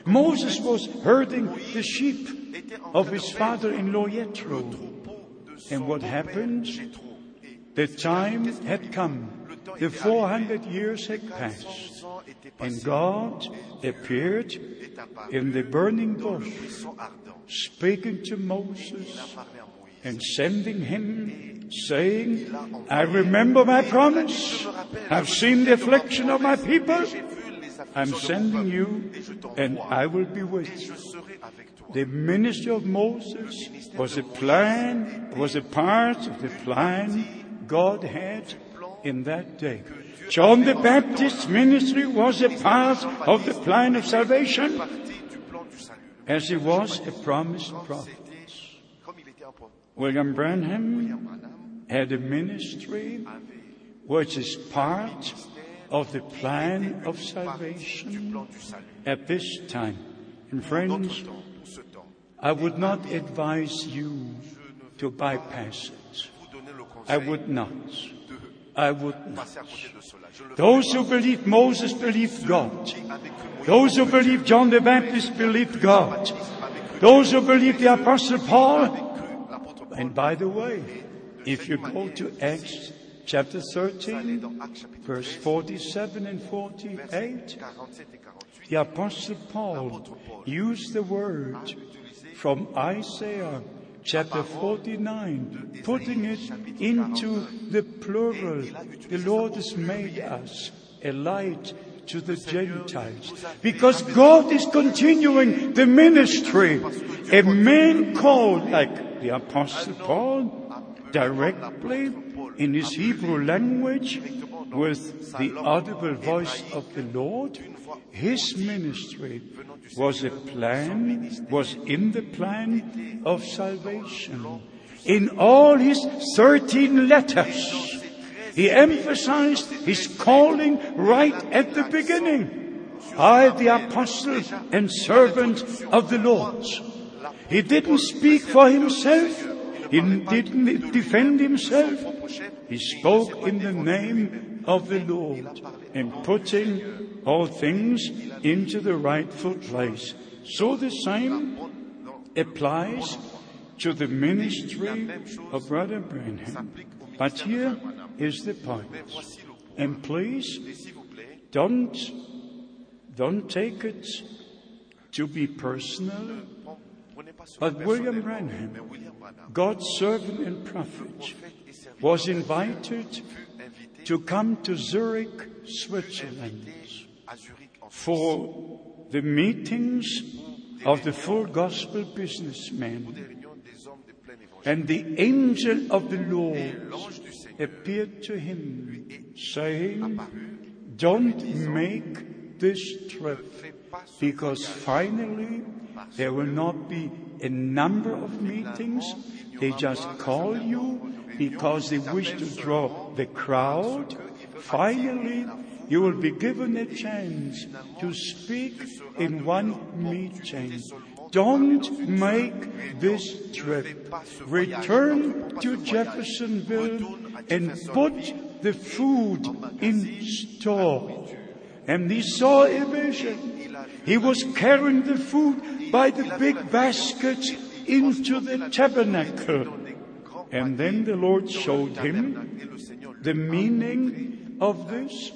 Moses was herding the sheep of his father-in-law Jethro. And what happened? The time had come. The 400 years had passed. 400 ans étaient And. God appeared in the burning bush, speaking to Moses and sending him, saying, I remember my promise. I've seen the affliction of my people. I'm sending you, and I will be with you. The ministry of Moses was a plan, was a part of the plan God had in that day. John the Baptist's ministry was a part of the plan of salvation as he was a promised prophet. William Branham had a ministry which is part of the plan of salvation at this time. And friends, I would not advise you to bypass it. I would not. I would not. Those who believe Moses believed God. Those who believe John the Baptist believed God. Those who believe the Apostle Paul. And by the way, if you go to Acts chapter 13, dans Actes chapitre verse 47 and versets 48, 47 et 48. the Apostle Paul used the word from Isaiah chapter 49, putting it into the plural. The Lord has made us a light to the Gentiles. Because God is continuing the ministry. A man called like the Apostle Paul directly in his Hebrew language with the audible voice of the Lord. His ministry was a plan, was in the plan of salvation. In all his 13 letters, he emphasized his calling right at the beginning. I, the apostle and servant of the Lord. He didn't speak for himself. He didn't defend himself. He spoke in the name of the Lord and putting all things into the rightful place. So the same applies to the ministry of Brother Branham. But here is the point. And please don't, don't take it to be personal. But William Branham, God's servant and prophet, was invited to come to Zurich, Switzerland à Zurich en Suisse for the meetings of the full gospel businessmen. des réunions des hommes de plein évangile. And the angel of the Lord L'ange du Seigneur appeared to him, saying, Don't make this trip, fais pas ce because finally there will not be a number of meetings. They just call you because they wish to draw the crowd. Finally, you will be given a chance to speak in one meeting. Don't make this trip. Return to Jeffersonville and put the food in store. And he saw a vision. He was carrying the food by the big baskets into the tabernacle. And then the Lord showed him the meaning of this,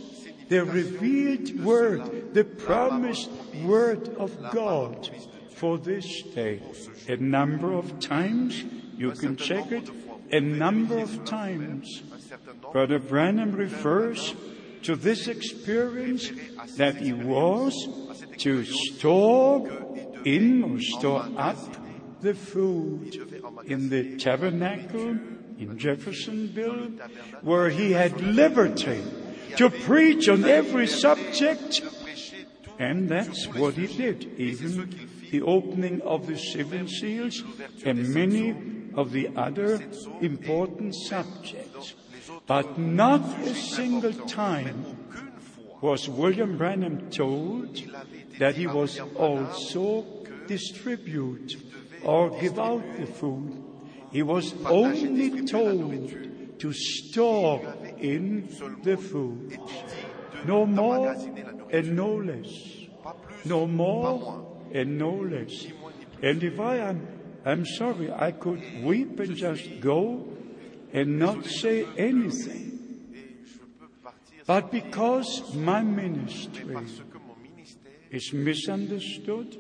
the revealed word, the promised word of God for this day. A number of times, you can check it, a number of times. Brother Branham refers to this experience that he was to store in or store up the food in the tabernacle in Jeffersonville, where he had liberty to preach on every subject. And that's what he did. Even the opening of the seven seals and many of the other important subjects. But not a single time was William Branham told that he was also distribute or give out the food. He was only told to store in the food. No more and no less. No more and no less. And if I am, I'm sorry, I could weep and just go and not say anything. But because my ministry is misunderstood,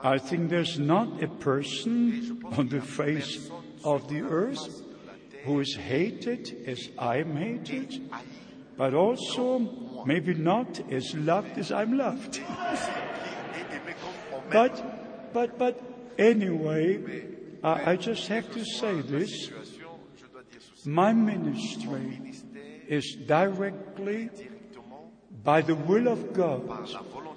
I think there's not a person on the face of the earth who is hated as I'm hated, but also maybe not as loved as I'm loved. But, but, but anyway, I, I just have to say this. My ministry is directly by the will of God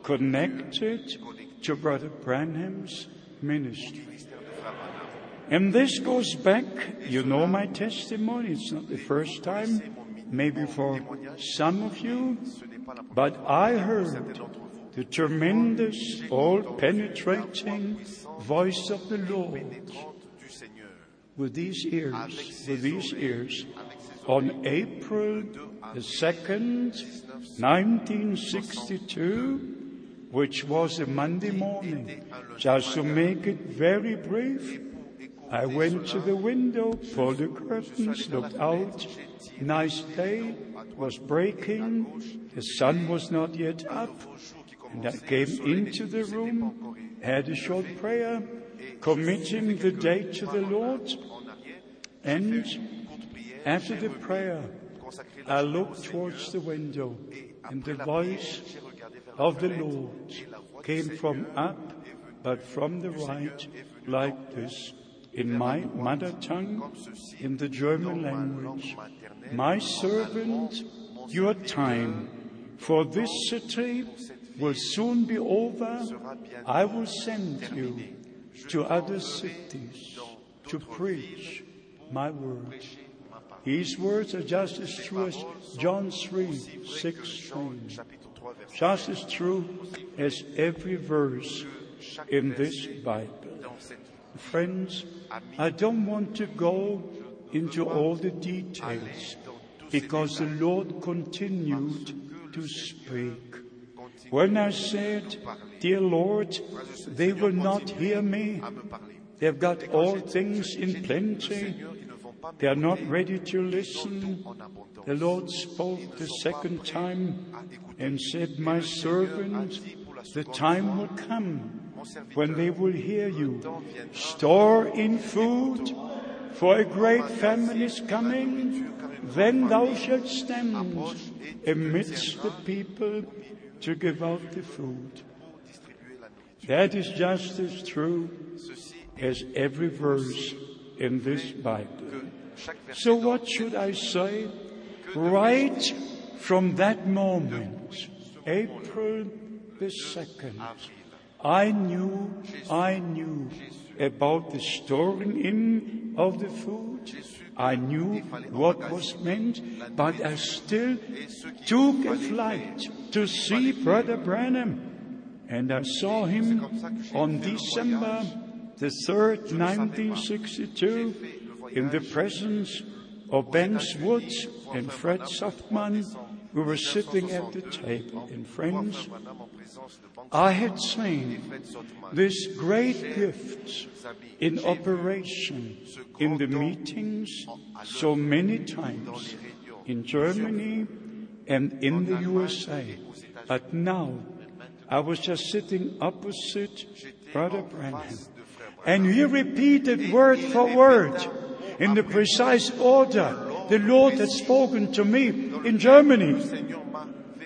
connected to Brother Branham's ministry. ministère de Frère Branham. And this goes back, you know my testimony, it's not the first time, maybe for some of you, but I heard the tremendous, all penetrating voice of the Lord with these ears, with these ears, on April the 2nd, 1962, which was a Monday morning. Just to make it very brief, I went to the window, pulled the curtains, looked out. Nice day was breaking. The sun was not yet up. And I came into the room, had a short prayer, committing the day to the Lord. And after the prayer, I looked towards the window, and the voice of the Lord came from up, but from the right, like this, in my mother tongue, in the German language. My servant, your time for this city will soon be over. I will send you to other cities to preach my word. These words are just as true as John 3, 16. Chapitre 3, Just as true as every verse in this Bible. Friends, I don't want to go into all the details because the Lord continued to speak. When I said, Dear Lord, they will not hear me, they've got all things in plenty, they are not ready to listen. The Lord spoke the second time and said, My servant, the time will come when they will hear you. Store in food, for a great famine is coming. Then thou shalt stand amidst the people to give out the food. Distribuer la nourriture. That is just as true as every verse in this Bible. que chaque verset So what should I say? Right from that moment, April the 2nd, I knew, I knew about the storing in of the food. I knew what was meant, but I still took a flight to see Brother Branham. And I saw him on December the 3rd, 1962, in the presence of Banks Woods and Fred Sothmann we were sitting at the table, and friends, I had seen this great gift in operation in the meetings so many times in Germany and in the USA. But now I was just sitting opposite Brother Branham. And he repeated word for word in the precise order the Lord had spoken to me in Germany.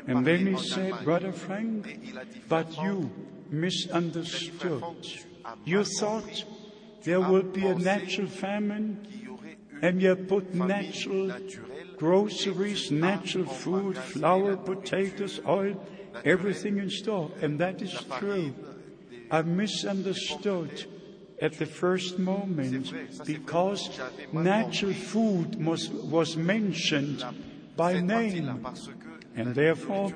And then he said, Brother Frank, but you misunderstood. You thought there will be a natural famine and you put natural groceries, natural food, flour, potatoes, oil, everything in store. And that is true. I misunderstood at the first moment because natural food was, was mentioned by name. And therefore,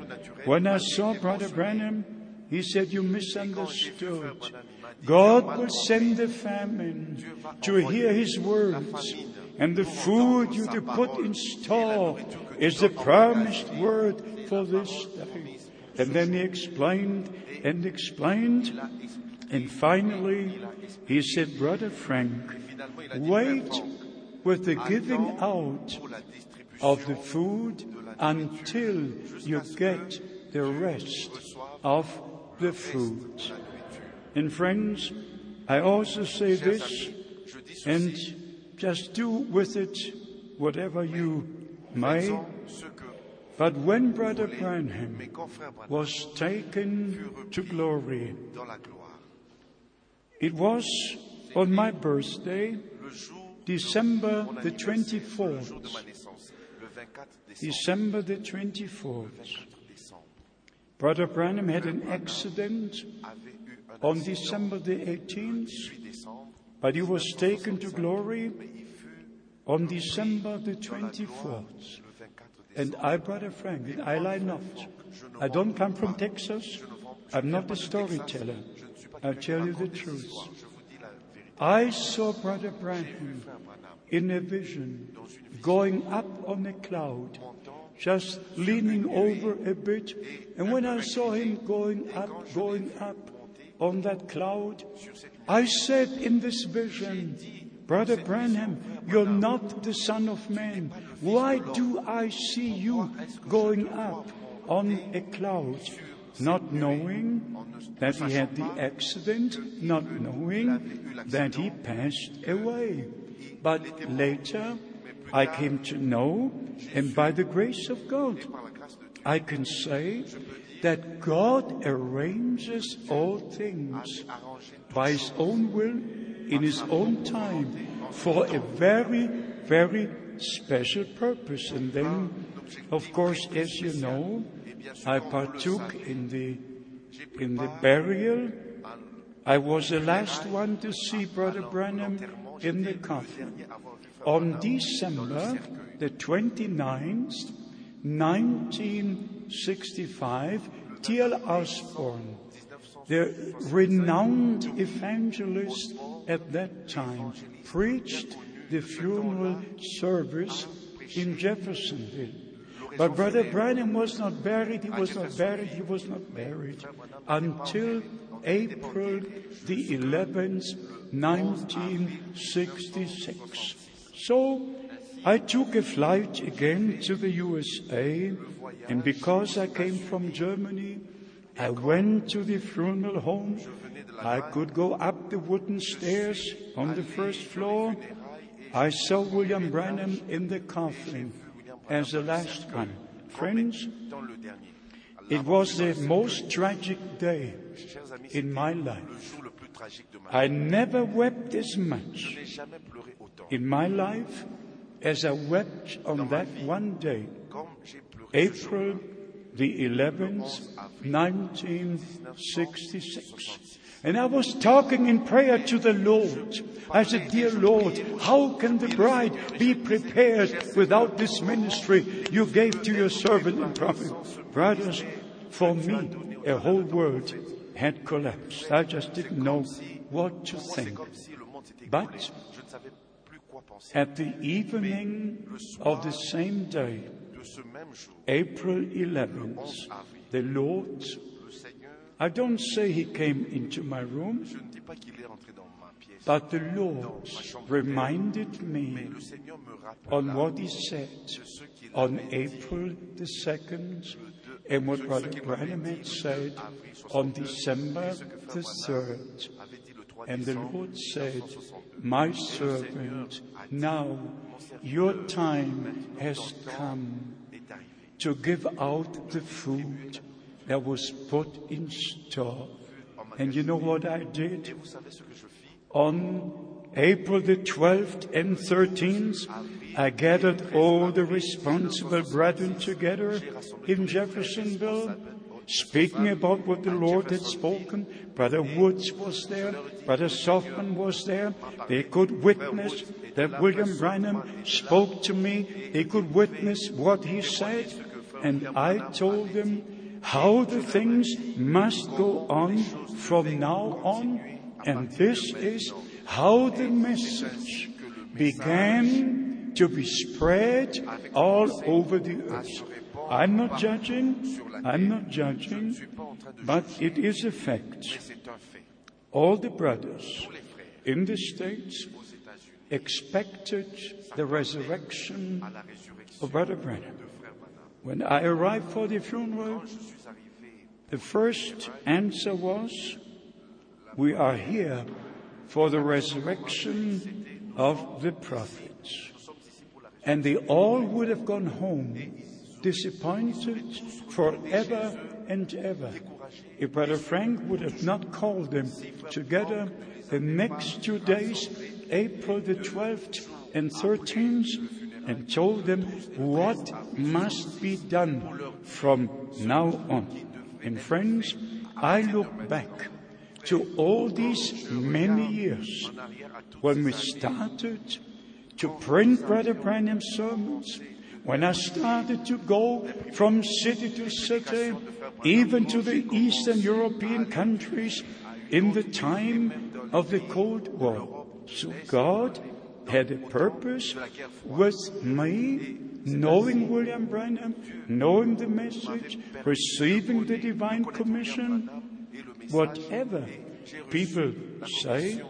when I saw Brother Branham, he said, You misunderstood. God will send a famine to hear his words. And the food you to put in store is the promised word for this day. And then he explained and explained. And finally, he said, Brother Frank, wait with the giving out of the food until you get the rest of the food. And friends, I also say this, and just do with it whatever you may. But when Brother Branham was taken to glory, it was on my birthday, December the anniversaire, le jour 24th. de ma naissance, le 24 décembre, December the 24th. Brother Branham had an accident on December the 18th, but he was taken to glory on December the dans la gloire 24th. And. I, Brother Frank, and I lie not. I don't come from Texas. I'm not a storyteller. I'll tell you the truth. I saw Brother Branham, in a vision going up on a cloud, just leaning over a bit. And when I saw him going up, going up on that cloud, I said in this vision, Brother Branham, you're not the Son of Man. Why do I see you going up on a cloud? Not knowing that he had the accident, not knowing that he passed away. But later, I came to know, and by the grace of God, I can say that God arranges all things by His own will, in His own time, for a very, very special purpose. And then, of course, as you know, I partook in the, in the burial. I was the last one to see Brother Branham in the coffin. On December the 29th, 1965, T.L. Osborn, the renowned evangelist at that time, preached the funeral service in Jeffersonville. But Brother Branham was not buried, he was not buried, he was not buried until April the 11th, 1966. So I took a flight again to the USA, and because I came from Germany, I went to the funeral home. I could go up the wooden stairs on the first floor. I saw William Branham in the coffin as the last one. Friends, it was the most tragic day in my life. I never wept as much in my life as I wept on that one day, April the 11th, 1966. And I was talking in prayer to the Lord. I said, Dear Lord, how can the bride be prepared without this ministry you gave to your servant and prophet? Brothers, for me, a whole world had collapsed. I just didn't know what to think. But. At the evening of the same day, April 11th, the Lord, I don't say he came into my room, je ne dis pas qu'il est entré dans ma pièce, but the Lord reminded me le Seigneur me on what he said de ce qu'il on April the 2nd and what Brother Branham had said on December the 3rd. avait dit le 3 And the Lord said, My servant, now your time has come to give out the food that was put in store. And you know what I did? Et vous savez ce que je fis On April the 12th and 13th, I gathered all the responsible brethren together in Jeffersonville, speaking about what the Lord had spoken. Brother Woods was there, Brother Sothmann was there. They could witness that William Branham spoke to me. They could witness what he said. And I told them how the things must go on from now on. And this is how the message began to be spread all over the earth. I'm not judging, I'm not judging, but it is a fact. All the brothers in the States expected the resurrection of Brother Branham. When I arrived for the funeral, the first answer was, we are here for the resurrection of the prophets. And they all would have gone home disappointed forever and ever if Brother Frank would have not called them together the next two days, April the 12th and 13th, and told them what must be done from now on. And friends, I look back to all these many years when we started to print Brother Branham's sermons, when I started to go from city to city, even to the Eastern European countries in the time of the Cold War. So God had a purpose with me, knowing William Branham, knowing the message, receiving the divine commission, whatever people say,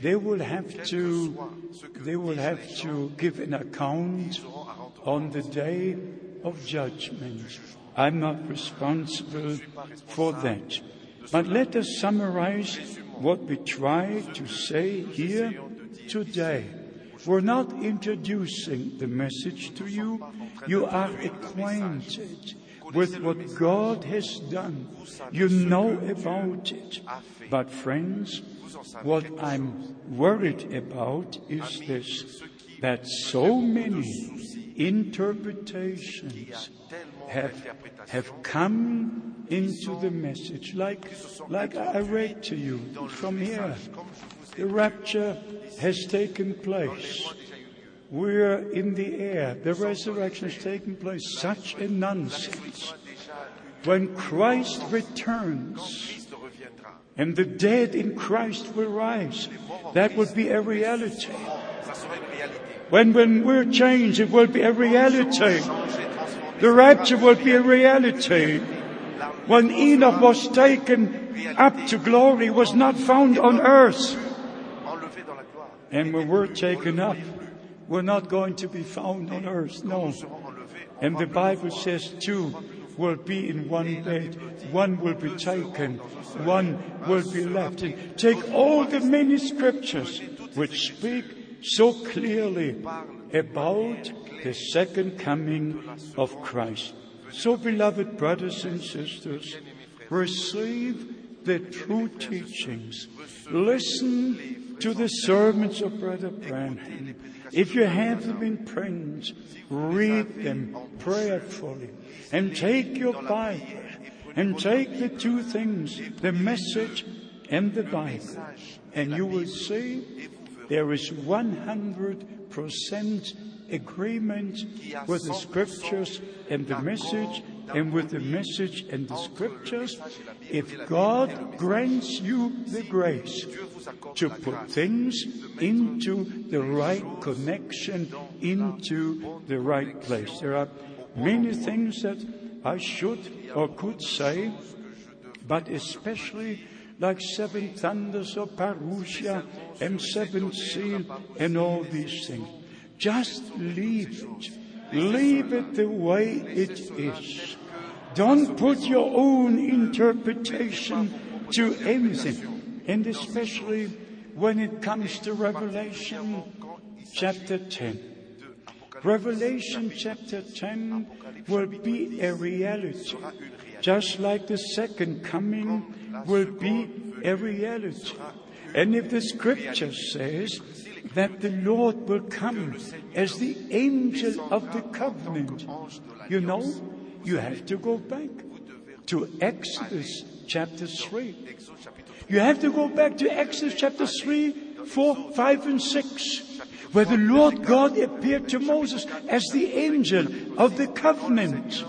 they will have to, they will have to give an account on the day of judgment. I'm not responsible for that. But let us summarize what we try to say here today. We're not introducing the message to you. You are acquainted with what God has done. You know about it. But friends, what I'm worried about is this, that so many interpretations have, have come into the message, like, like I read to you from here. The rapture has taken place. We're in the air. The resurrection has taken place. Such a nonsense. When Christ returns and the dead in Christ will rise, that would be a reality. When, when we're changed, it will be a reality. The rapture will be a reality. When Enoch was taken up to glory, was not found on earth. Enlevé dans la gloire. And when we're taken up, we're not going to be found on earth. No. And the Bible says two will be in one bed. One will be taken. One will be left. And take all the many scriptures which speak so clearly about the second coming of Christ. So beloved brothers and sisters, receive the true teachings. Listen to the servants of Brother Branham. If you have in print, read them prayerfully and take your Bible and take the two things, the message and the Bible, and you will see there is 100% agreement with the scriptures and the message and with the message and the scriptures. If God grants you the grace to put things into the right connection, into the right place. There are many things that I should or could say, but especially like Seven Thunders or Parousia and Seven Seal and all these things. Just leave it. Leave it the way it is. Don't put your own interpretation to anything. And especially when it comes to Revelation chapter 10. Revelation chapter 10 will be a reality, just like the second coming will be a reality. And if the scripture says that the Lord will come as the angel of the covenant, you know, you have to go back to Exodus chapter 3. You have to go back to Exodus chapter 3, 4, 5, and 6 where the Lord God appeared to Moses as the angel of the covenant.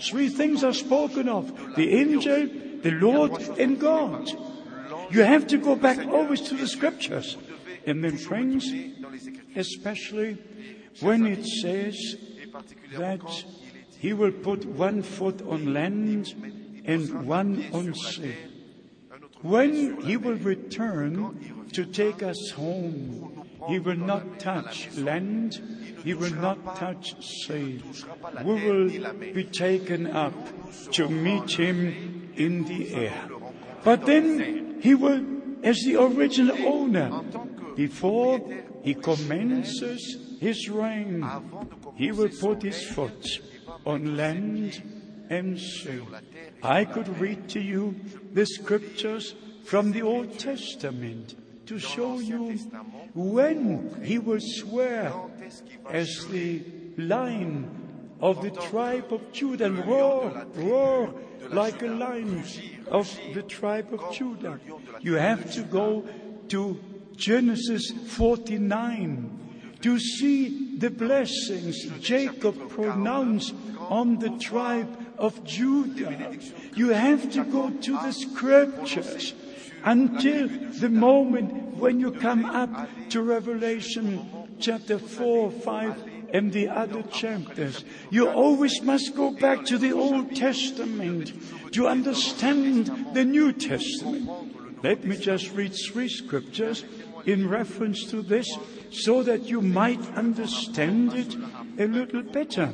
Three things are spoken of the angel, the Lord, and God. You have to go back always to the scriptures. And then, friends, especially when it says that he will put one foot on land and one on sea. When he will return to take us home, he will not touch land. He will not touch sea. We will be taken up to meet him in the air. But then he will, as the original owner, before he commences his reign, he will put his foot on land and sea. I could read to you the scriptures from the Old Testament to show you when he will swear as the lion of the tribe of Judah and roar, roar like a lion of the tribe of Judah. You have to go to Genesis 49 to see the blessings Jacob pronounced on the tribe of Judah. You have to go to the scriptures until the moment when you come up to Revelation chapter 4, 5, and the other chapters. You always must go back to the Old Testament to understand the New Testament. Let me just read three scriptures in reference to this so that you might understand it a little better.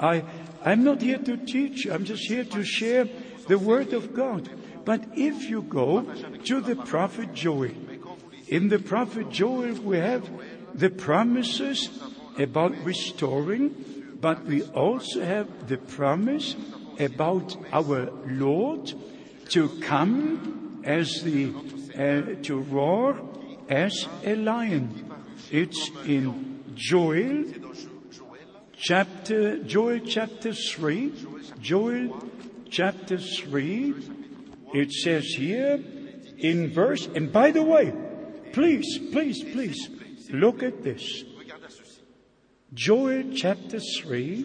I, I'm not here to teach, I'm just here to share the Word of God. But if you go to the prophet Joel, in the prophet Joel we have the promises about restoring, but we also have the promise about our Lord to come as the, uh, to roar as a lion. It's in Joel chapter, Joel chapter 3, Joel chapter 3, it says here in verse, and by the way, please, please, please, look at this. Joel chapter 3,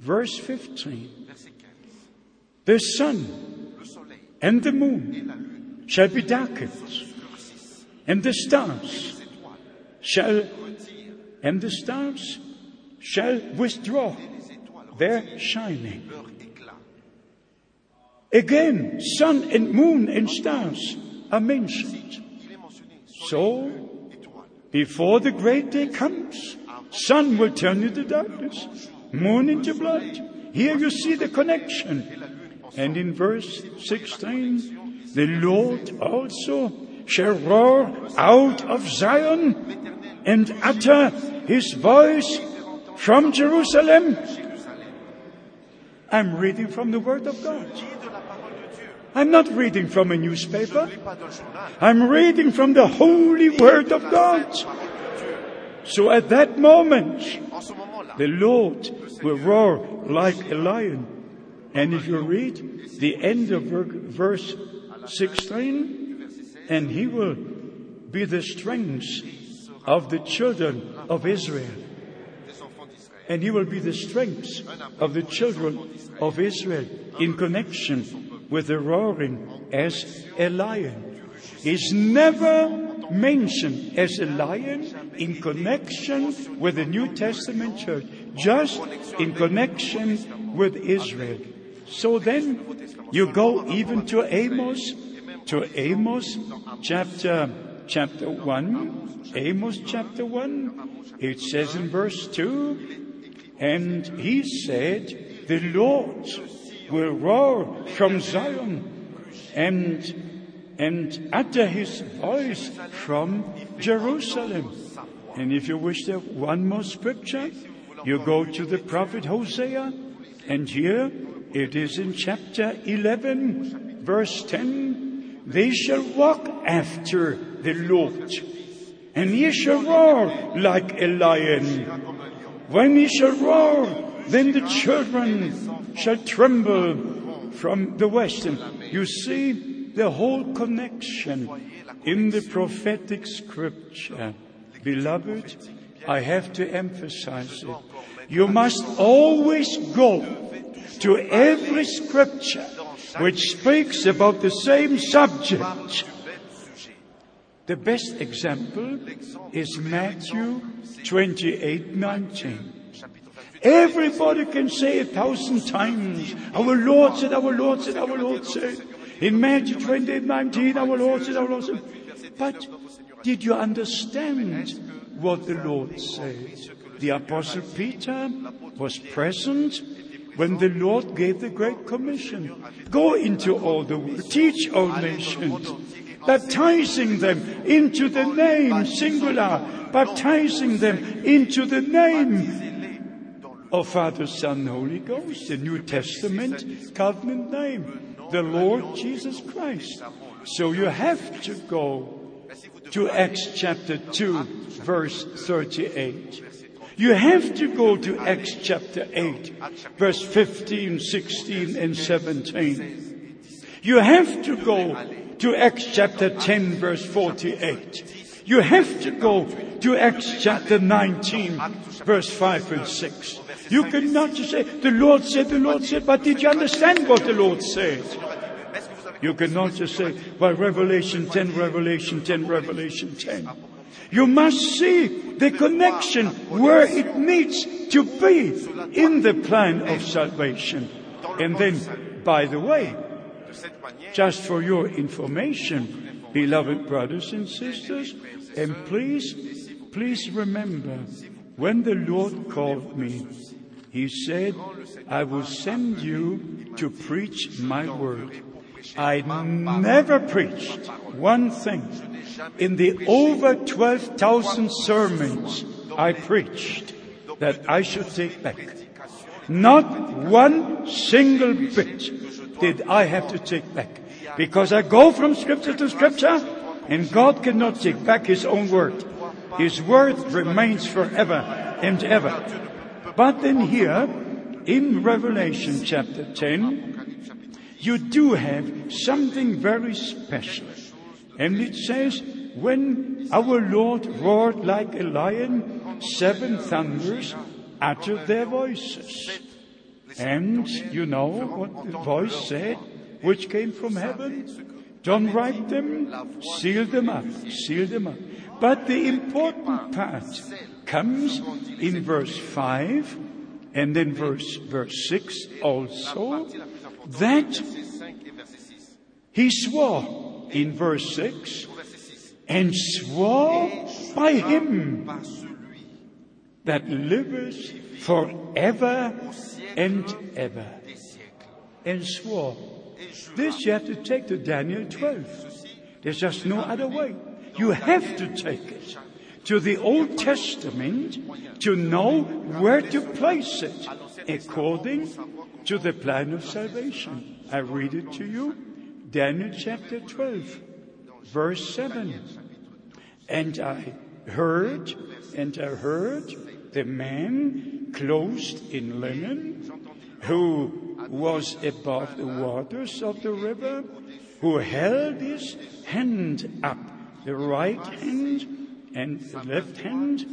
verse 15. The sun and the moon shall be darkened, and the stars shall, and the stars shall withdraw their shining. Again, sun and moon and stars are mentioned. So, before the great day comes, sun will turn into darkness, moon into blood. Here you see the connection. And in verse 16, the Lord also shall roar out of Zion and utter his voice from Jerusalem. I'm reading from the Word of God. I'm not reading from a newspaper. I'm reading from the holy word of God. So at that moment, the Lord will roar like a lion. And if you read the end of verse 16, and he will be the strength of the children of Israel. And he will be the strength of the children of Israel in connection with the roaring as a lion. Is never mentioned as a lion in connection with the New Testament church. just in connection with Israel. So then you go even to Amos, to Amos chapter, chapter 1, Amos chapter 1. It says in verse 2, and he said, the Lord will roar from Zion and, and utter his voice from Jerusalem. And if you wish to one more scripture, you go to the prophet Hosea, and here it is in chapter 11, verse 10. They shall walk after the Lord, and he shall roar like a lion. When he shall roar, then the children shall tremble from the west. And you see the whole connection in the prophetic scripture. Beloved, I have to emphasize it. You must always go to every scripture which speaks about the same subject. The best example is Matthew 28, 19. Everybody can say a thousand times, our Lord said, our Lord said, our Lord said. In Matthew 28, 19, our Lord said, our Lord said. But did you understand what the Lord said? The Apostle Peter was present when the Lord gave the Great Commission. Go into all the world, teach all nations, baptizing them into the name, singular, baptizing them into the name of Father, Son, Holy Ghost, the New Testament covenant name, the Lord Jesus Christ. So you have to go to Acts chapter 2, verse 38. You have to go to Acts chapter 8, verse 15, 16, and 17. You have to go to Acts chapter 10, verse 48. You have to go to Acts chapter 19, verse 5 and 6. You cannot just say, the Lord said, the Lord said, but did you understand what the Lord said? You cannot just say, well, Revelation 10, Revelation 10, Revelation 10. You must see the connection where it needs to be in the plan of salvation. And then, by the way, just for your information, beloved brothers and sisters, and please, please remember, when the Lord called me, He said, I will send you to preach my word. I never preached one thing in the over 12,000 sermons I preached that I should take back. Not one single bit did I have to take back because I go from scripture to scripture and God cannot take back His own word. His word remains forever and ever. But then here in Revelation chapter 10, you do have something very special. And it says, when our Lord roared like a lion, seven thunders uttered their voices. And you know what the voice said, which came from heaven? Don't write them, seal them up, seal them up. But the important part comes in verse 5 and then verse, verse 6 also, that he swore in verse 6 and swore by him that lives forever and ever. And swore. This you have to take to Daniel 12. There's just no other way. You have to take it to the Old Testament to know where to place it according to the plan of salvation. I read it to you. Daniel chapter 12, verse 7. And I heard, and I heard the man clothed in linen who was above the waters of the river, who held his hand up, the right hand and the left hand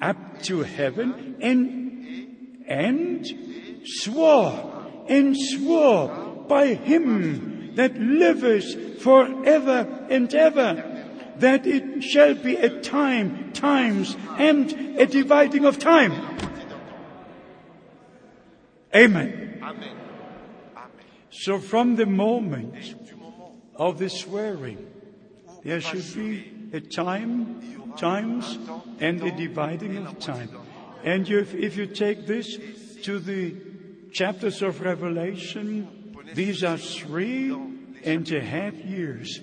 up to heaven and, and swore and swore by him that liveth forever and ever that it shall be a time, times, and a dividing of time. Amen. Amen. Amen. So from the moment of the swearing, there should be a time, times, and a dividing of time. And you, if you take this to the chapters of Revelation, these are three and a half years.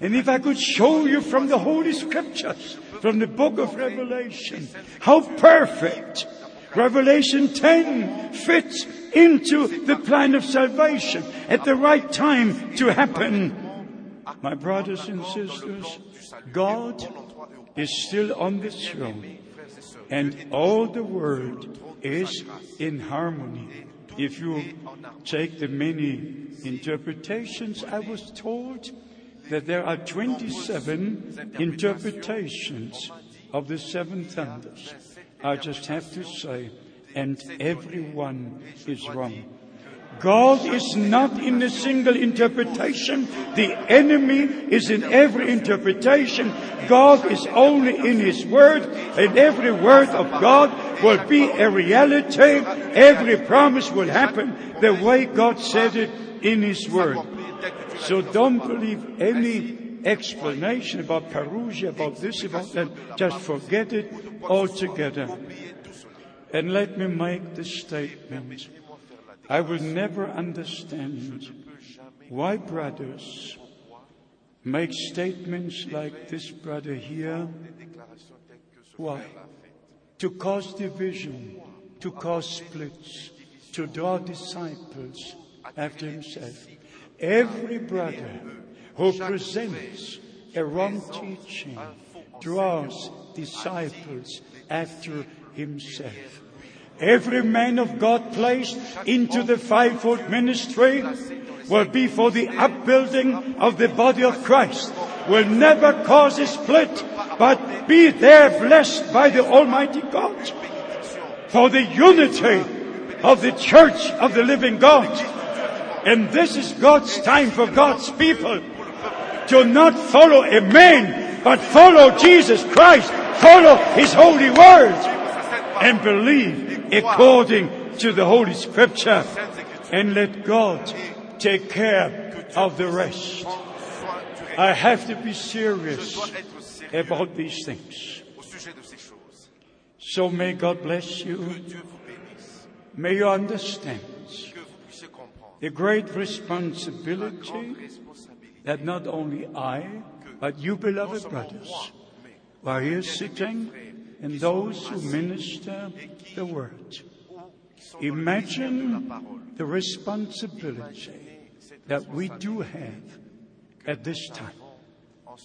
And if I could show you from the Holy Scriptures, from the book of Revelation, how perfect Revelation 10 fits into the plan of salvation at the right time to happen. My brothers and sisters, God is still on the throne and all the world is in harmony. If you take the many interpretations, I was told that there are 27 interpretations of the seven thunders. I just have to say, and everyone is wrong. God is not in a single interpretation. The enemy is in every interpretation. God is only in His Word, and every word of God will be a reality. Every promise will happen the way God said it in His Word. So don't believe any explanation about Parousia, about this, about that. Just forget it altogether. And let me make the statement. I will never understand why brothers make statements like this brother here. Why? To cause division, to cause splits, to draw disciples after himself. Every brother who presents a wrong teaching draws disciples after himself. Every man of God placed into the fivefold ministry will be for the upbuilding of the body of Christ, will never cause a split, but be there blessed by the Almighty God. For the unity of the church of the living God. And this is God's time for God's people to not follow a man, but follow Jesus Christ, follow His holy word, and believe according to the Holy Scripture, and let God take care of the rest. I have to be serious about these things. So may God bless you. May you understand the great responsibility that not only I, but you, beloved brothers, who are here sitting and those who minister the word. Imagine the responsibility that we do have at this time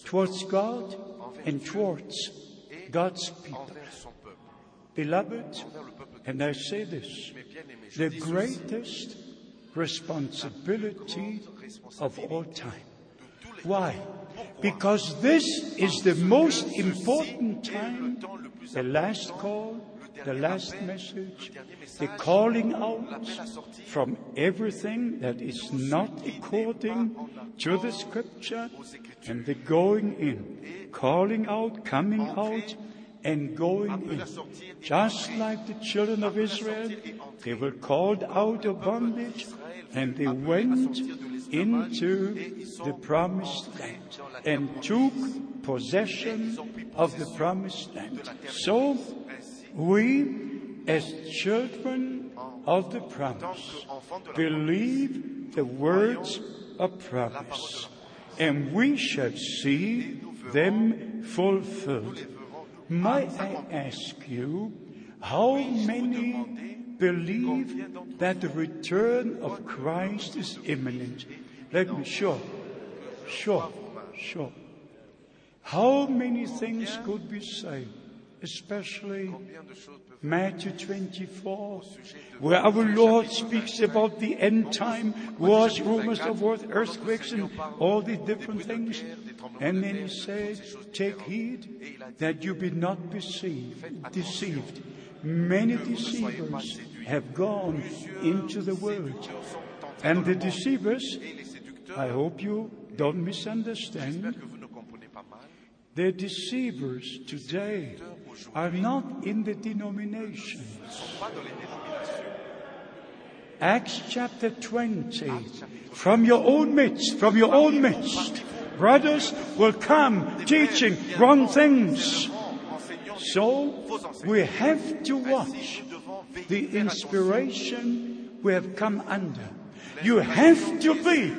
towards God and towards God's people. Beloved, and I say this, the greatest responsibility of all time. Why? Because this is the most important time, the last call, the last message, the calling out from everything that is not according to the scripture and the going in, calling out, coming out, and going in. Just like the children of Israel, they were called out of bondage and they went into the promised land and took possession of the promised land. So we, as children of the promise, believe the words of promise, and we shall see them fulfilled. Might I ask you, how many believe that the return of Christ is imminent? Let me, sure, sure, sure. How many things could be said, especially combien de choses peuvent Matthew 24, where our Lord speaks about the end time, wars, rumors of wars, earthquakes, and all these different things. And then he said, take heed that you be not deceived, deceived. Many deceivers have gone into the world. And the deceivers, I hope you don't misunderstand, que vous ne comprenez pas mal. the deceivers today are not in the denominations. Acts chapter 20. From your own midst, from your own midst, brothers will come teaching wrong things. So we have to watch the inspiration we have come under. You have to be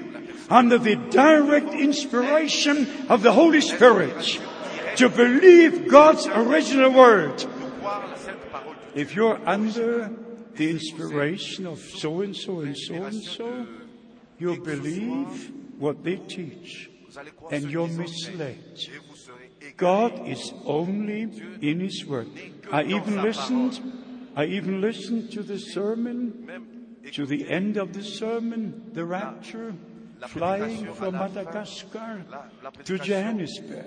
under the direct inspiration of the Holy Spirit to believe God's original word. If you're under the inspiration of so and so and so and so, you believe what they teach and you're misled. God is only in His Word. I even listened, I even listened to the sermon, to the end of the sermon, the rapture, flying from Madagascar to Johannesburg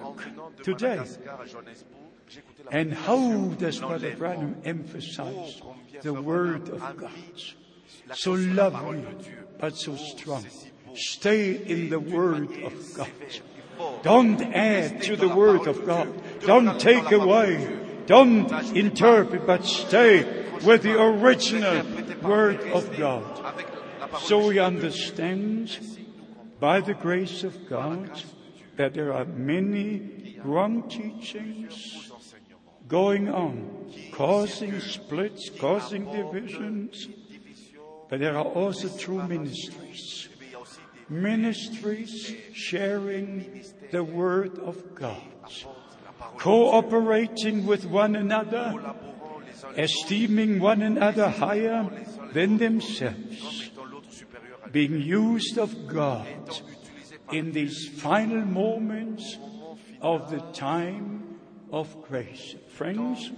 today. Madagascar à Johannesburg, j'écoutais la And how does Brother. Branham Oh, emphasize the Word of God? So lovely, but so Oh, strong. c'est si beau. Stay in the Word of God. Don't add to the Word of God. Don't take away. Don't interpret, but stay with the original Word of God. Avec la parole So we understand by the grace of God that there are many wrong teachings going on, causing splits, causing divisions, but there are also true ministries. Ministries sharing the Word of God, cooperating with one another, esteeming one another higher than themselves, being used of God in these final moments of the time of grace. Friends,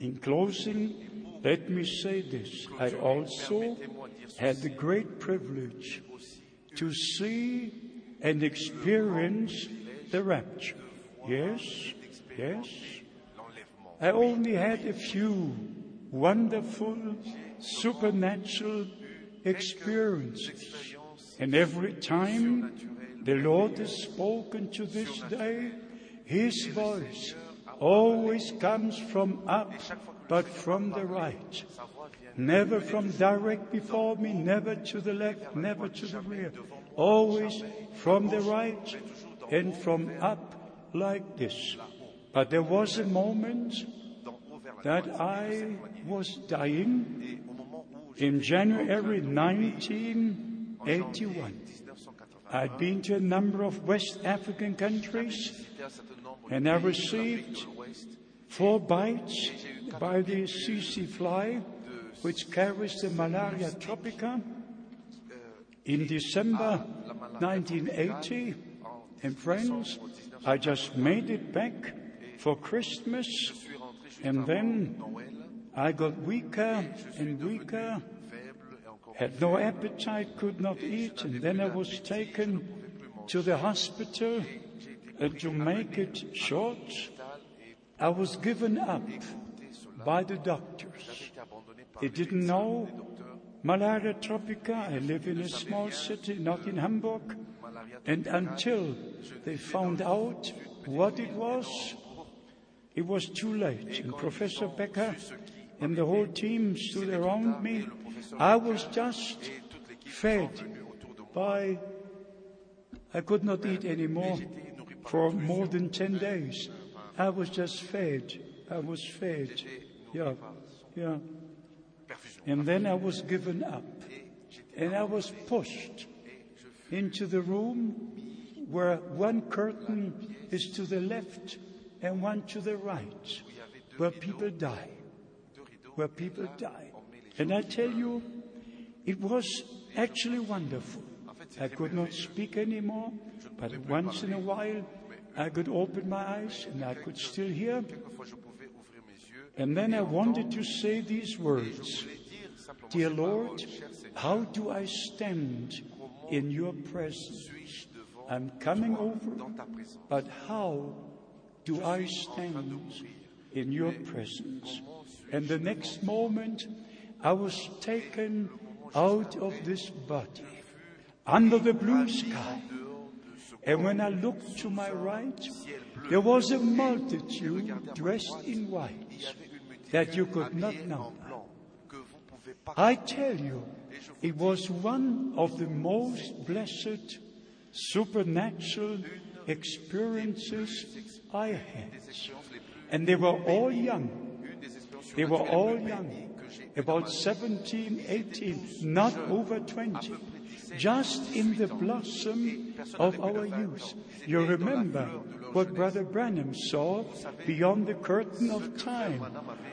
in closing, let me say this. I also had the great privilege to see and experience the rapture. Yes, yes. I only had a few wonderful supernatural experiences. And every time the Lord has spoken to this day, His voice always comes from up, but from the right. Never from direct before me, never to the left, never to the rear. Always from the right and from up like this. But there was a moment that I was dying Et au moment où in January 1981. I'd been to a number of West African countries and I received four bites by the tsetse fly, which carries the malaria tropica. In December 1980, and friends, I just made it back for Christmas, and then I got weaker and weaker, had no appetite, could not eat, and then I was taken to the hospital. And to make it short, I was given up by the doctors. They didn't know malaria tropica. I live in a small city, not in Hamburg. And until they found out what it was, it was too late. And Professor Becker and the whole team stood around me. I was just fed by, I could not eat anymore for more than 10 days. I was just fed. I was fed. Yeah, yeah. And then I was given up. And I was pushed into the room where one curtain is to the left and one to the right, where people die. Where people die. And I tell you, it was actually wonderful. I could not speak anymore, but once in a while I could open my eyes and I could still hear. And then I wanted to say these words Dear Lord, how do I stand in your presence? I'm coming over, but how do I stand in your presence? And the next moment, I was taken out of this body under the blue sky. And when I looked to my right, there was a multitude dressed in white that you could not number. I tell you, it was one of the most blessed supernatural experiences I had. And they were all young. They were all young, about 17, 18, not over 20, just in the blossom of our youth. You remember what Brother Branham saw beyond the curtain of time.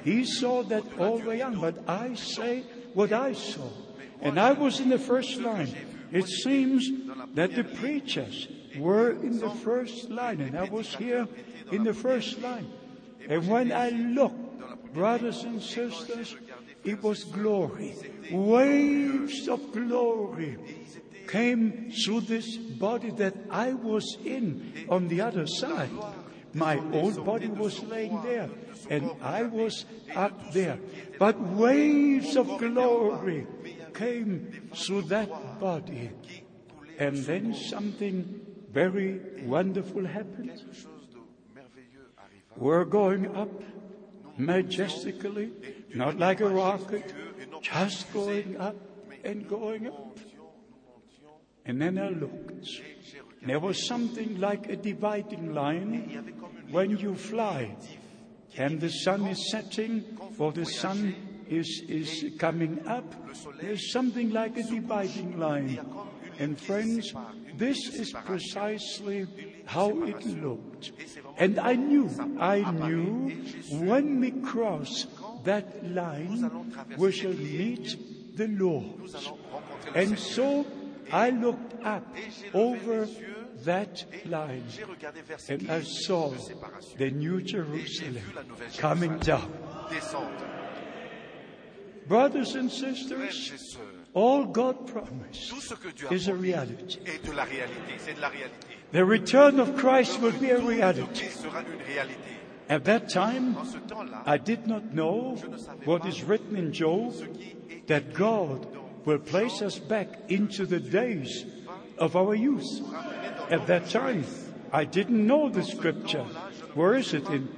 He saw that all were young, but I say what I saw. And I was in the first line. It seems that the preachers were in the first line, and I was here in the first line. And when I looked, brothers and sisters, it was glory. Waves of glory came through this body that I was in on the other side. My old body was laying there, and I was up there. But waves of glory came through that body. And then something very wonderful happened. We're going up majestically, not like a rocket, just going up and going up. And then I looked. There was something like a dividing line when you fly and the sun is setting or the sun is, is coming up. There's something like a dividing line. And friends, this is precisely how it looked. And I knew, I knew when we cross that line, we shall meet the Lord. Nous allons rencontrer le And so I looked up over that line J'ai regardé vers ce and I saw the New Jerusalem vu la nouvelle coming down. Brothers and sisters, all God promised tout ce que Dieu a is a reality. Est de la réalité. C'est de la réalité. The return of Christ will be a reality. Qui sera une réalité. At that time, En ce temps-là, I did not know what is written in Job that God will place us back into the days of our youth. At that time, I didn't know the scripture. Where is it in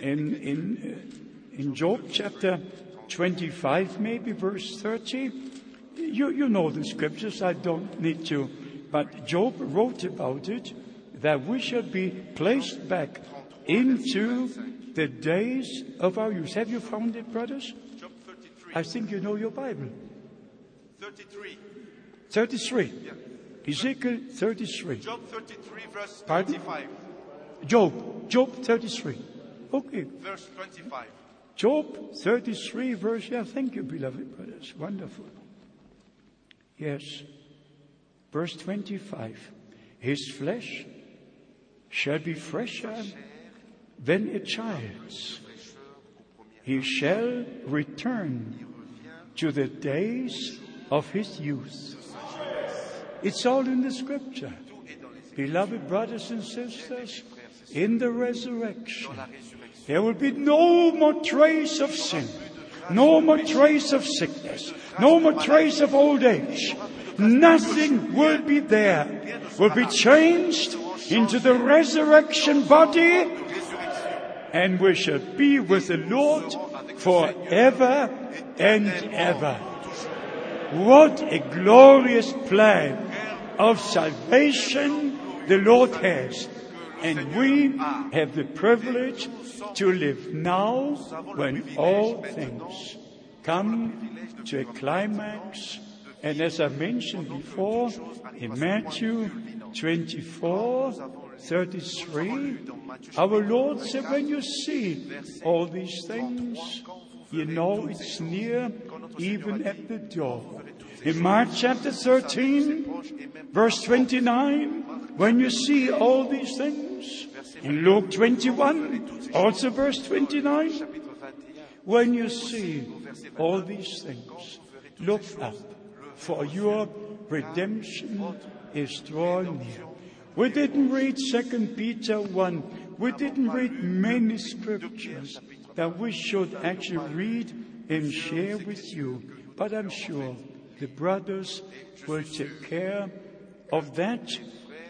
in in uh, in Job chapter 25 maybe verse 30? You you know the scriptures. I don't need to. But Job wrote about it that we shall be placed back into the days of our youth. Have you found it, brothers? Job 33. I think you know your Bible. 33. 33. Ezekiel 33. Job 33, verse Pardon? 25. Job. Job 33. Okay. Verse 25. Job 33, verse. Yeah, thank you, beloved brothers. Wonderful. Yes. Verse 25. His flesh shall be fresher than a child's. He shall return to the days of his youth. It's all in the scripture. Beloved brothers and sisters, in the resurrection, there will be no more trace of sin, no more trace of sickness, no more trace of old age. Nothing will be there, will be changed into the resurrection body, and we shall be with the Lord forever and ever. What a glorious plan of salvation the Lord has. And we have the privilege to live now when all things come to a climax. And as I mentioned before, in Matthew 24, 33, our Lord said, when you see all these things, you know it's near, even at the door. In Mark chapter 13, verse 29, when you see all these things, in Luke 21, also verse 29, when you see all these things, look up, for your redemption is drawing near. We didn't read 2 Peter 1. We didn't read many scriptures that we should actually read and share with you. But I'm sure the brothers will take care of that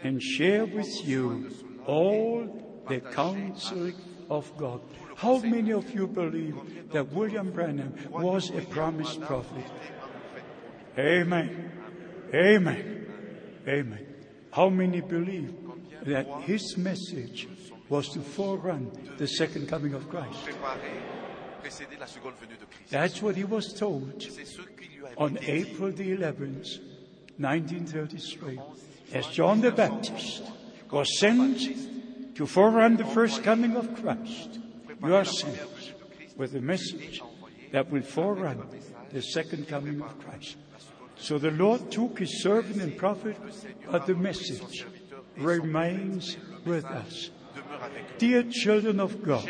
and share with you all the counsel of God. How many of you believe that William Branham was a promised prophet? Amen. Amen. Amen. How many believe that his message was to forerun the second coming of Christ? Préparer, précéder la seconde venue de Christ. That's what he was told On April the 11th, 1933, as John the Baptist was sent to forerun the first coming of Christ. You are sent with a message that will forerun the second coming of Christ. So the Lord took his servant and prophet, but the message remains with us. Dear children of God,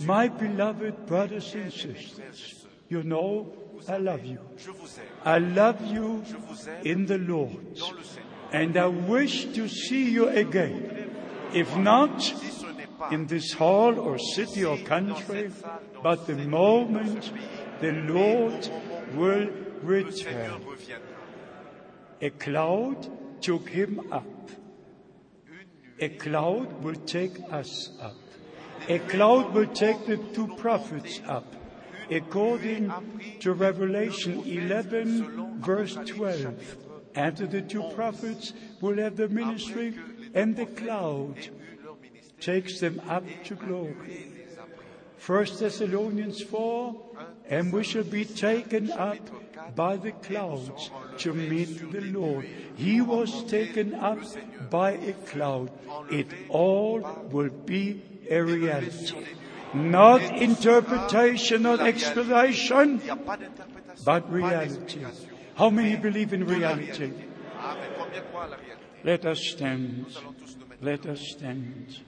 my beloved brothers and sisters, you know I love you. je vous aime. I love you Je vous aime in the Lord. dans le Seigneur. And I wish to see you again. If not Si ce n'est pas in this hall or city or country, but the moment the Lord will return. A cloud took him up. A cloud will take us up. A cloud will take the two prophets up. According to Revelation 11, verse 12. After the two prophets will have the ministry, and the cloud takes them up to glory. 1 Thessalonians 4, and we shall be taken up by the clouds to meet the Lord. He was taken up by a cloud. It all will be a reality. Not interpretation, not explanation, but reality. How many believe in reality? Let us stand. Let us stand.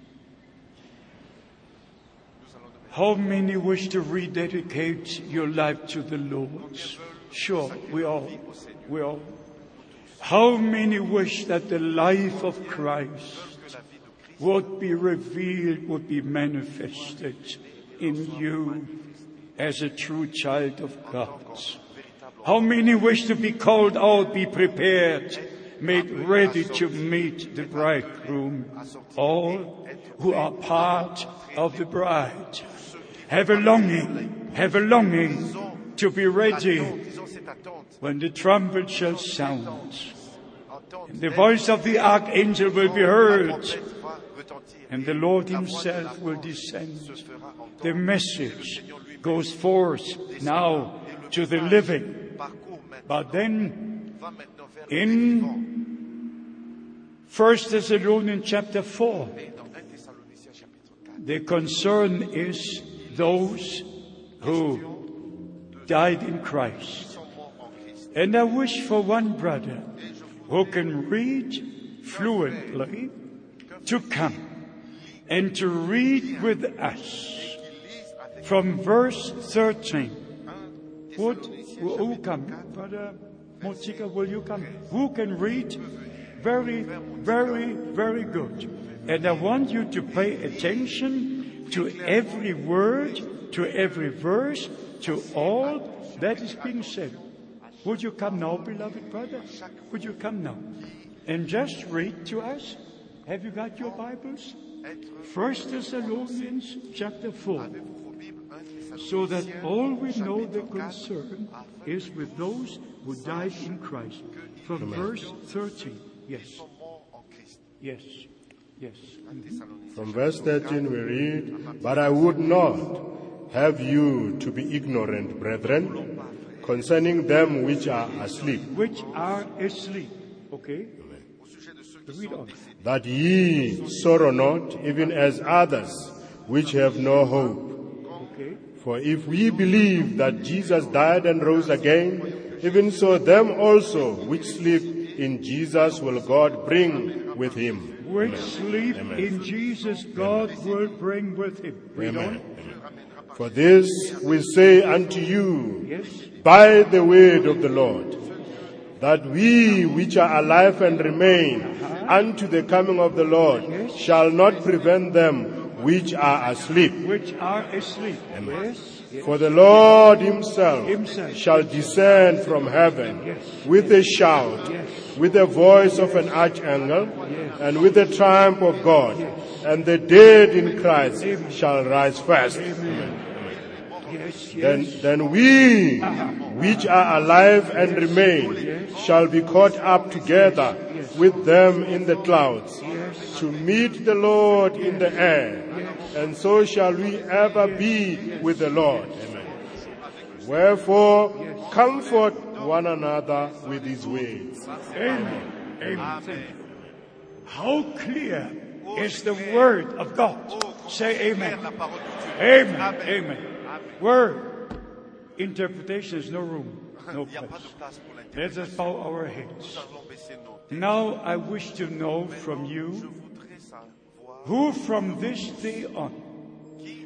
How many wish to rededicate your life to the Lord? Sure, we all, we all. How many wish that the life of Christ Que la vie de Christ would be revealed, would be manifested in you as a true child of God? How many wish to be called out, be prepared, made ready to meet the bridegroom? All who are part of the bride have a longing, have a longing to be ready when the trumpet shall sound. Attente. The voice of the archangel will be heard. And the Lord himself will descend. The message goes forth now to the living. But then in. 1 Thessalonians chapter 4, Et dans 1 Thessaloniciens chapitre 4. the concern is those who died in Christ. And I wish for one brother who can read fluently to come and to read with us from verse 13. Would, who come? Brother Motika, will you come? Who can read? Very, very, very good. And I want you to pay attention to every word, to every verse, to all that is being said. Would you come now, beloved brother? Would you come now? And just read to us. Have you got your Bibles? First Thessalonians chapter 4. avez-vous vos Bibles 1 So that all we know the concern is with those who died in Christ. From verse 13. Yes, sont morts en Christ. yes, yes. From verse 13 we read, But I would not have you to be ignorant, brethren, concerning them which are asleep, Which are asleep. Okay? au sujet de Read on. That ye sorrow not, even as others which have no hope. Okay? For if we believe that Jesus died and rose again, even so them also which sleep in Jesus will God bring with him. Which sleep Amen. in Jesus God will bring with him. Amen. For this we say unto you Yes. by the word of the Lord, that we which are alive and remain unto the coming of the Lord shall not prevent them which are asleep. Which are asleep. Yes. For the Lord himself, Himself. shall descend from heaven Yes. with a shout, Yes. with the voice of an archangel, Yes. and with the triumph of God. And the dead in Christ shall rise first. Yes, Then, then we, which are alive and remain, shall be caught up together with them in the clouds to meet the Lord in the air. And so shall we ever be with the Lord. Wherefore, comfort one another with these words. Amen. Amen. How clear is the word of God? Say amen. Amen. Amen. Word. Interpretation is no room. No place. Let us bow our heads. Now I wish to know from you who from this day on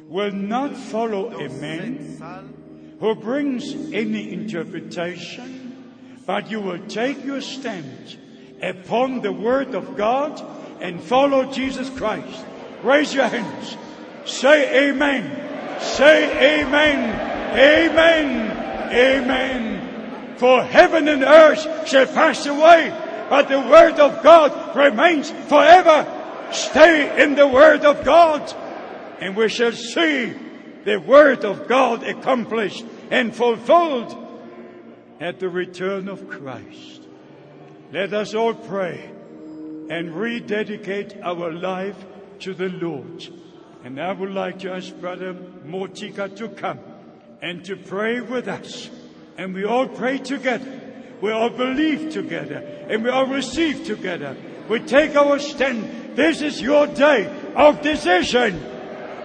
will not follow a man who brings any interpretation, but you will take your stand upon the Word of God and follow Jesus Christ. Raise your hands. Say Amen. Say Amen. Amen. Amen. For heaven and earth shall pass away, but the Word of God remains forever. Stay in the Word of God and we shall see the word of God accomplished and fulfilled at the return of Christ. Let us all pray and rededicate our life to the Lord. And I would like to ask Brother Motika to come and to pray with us. And we all pray together. We all believe together. And we all receive together. We take our stand. This is your day of decision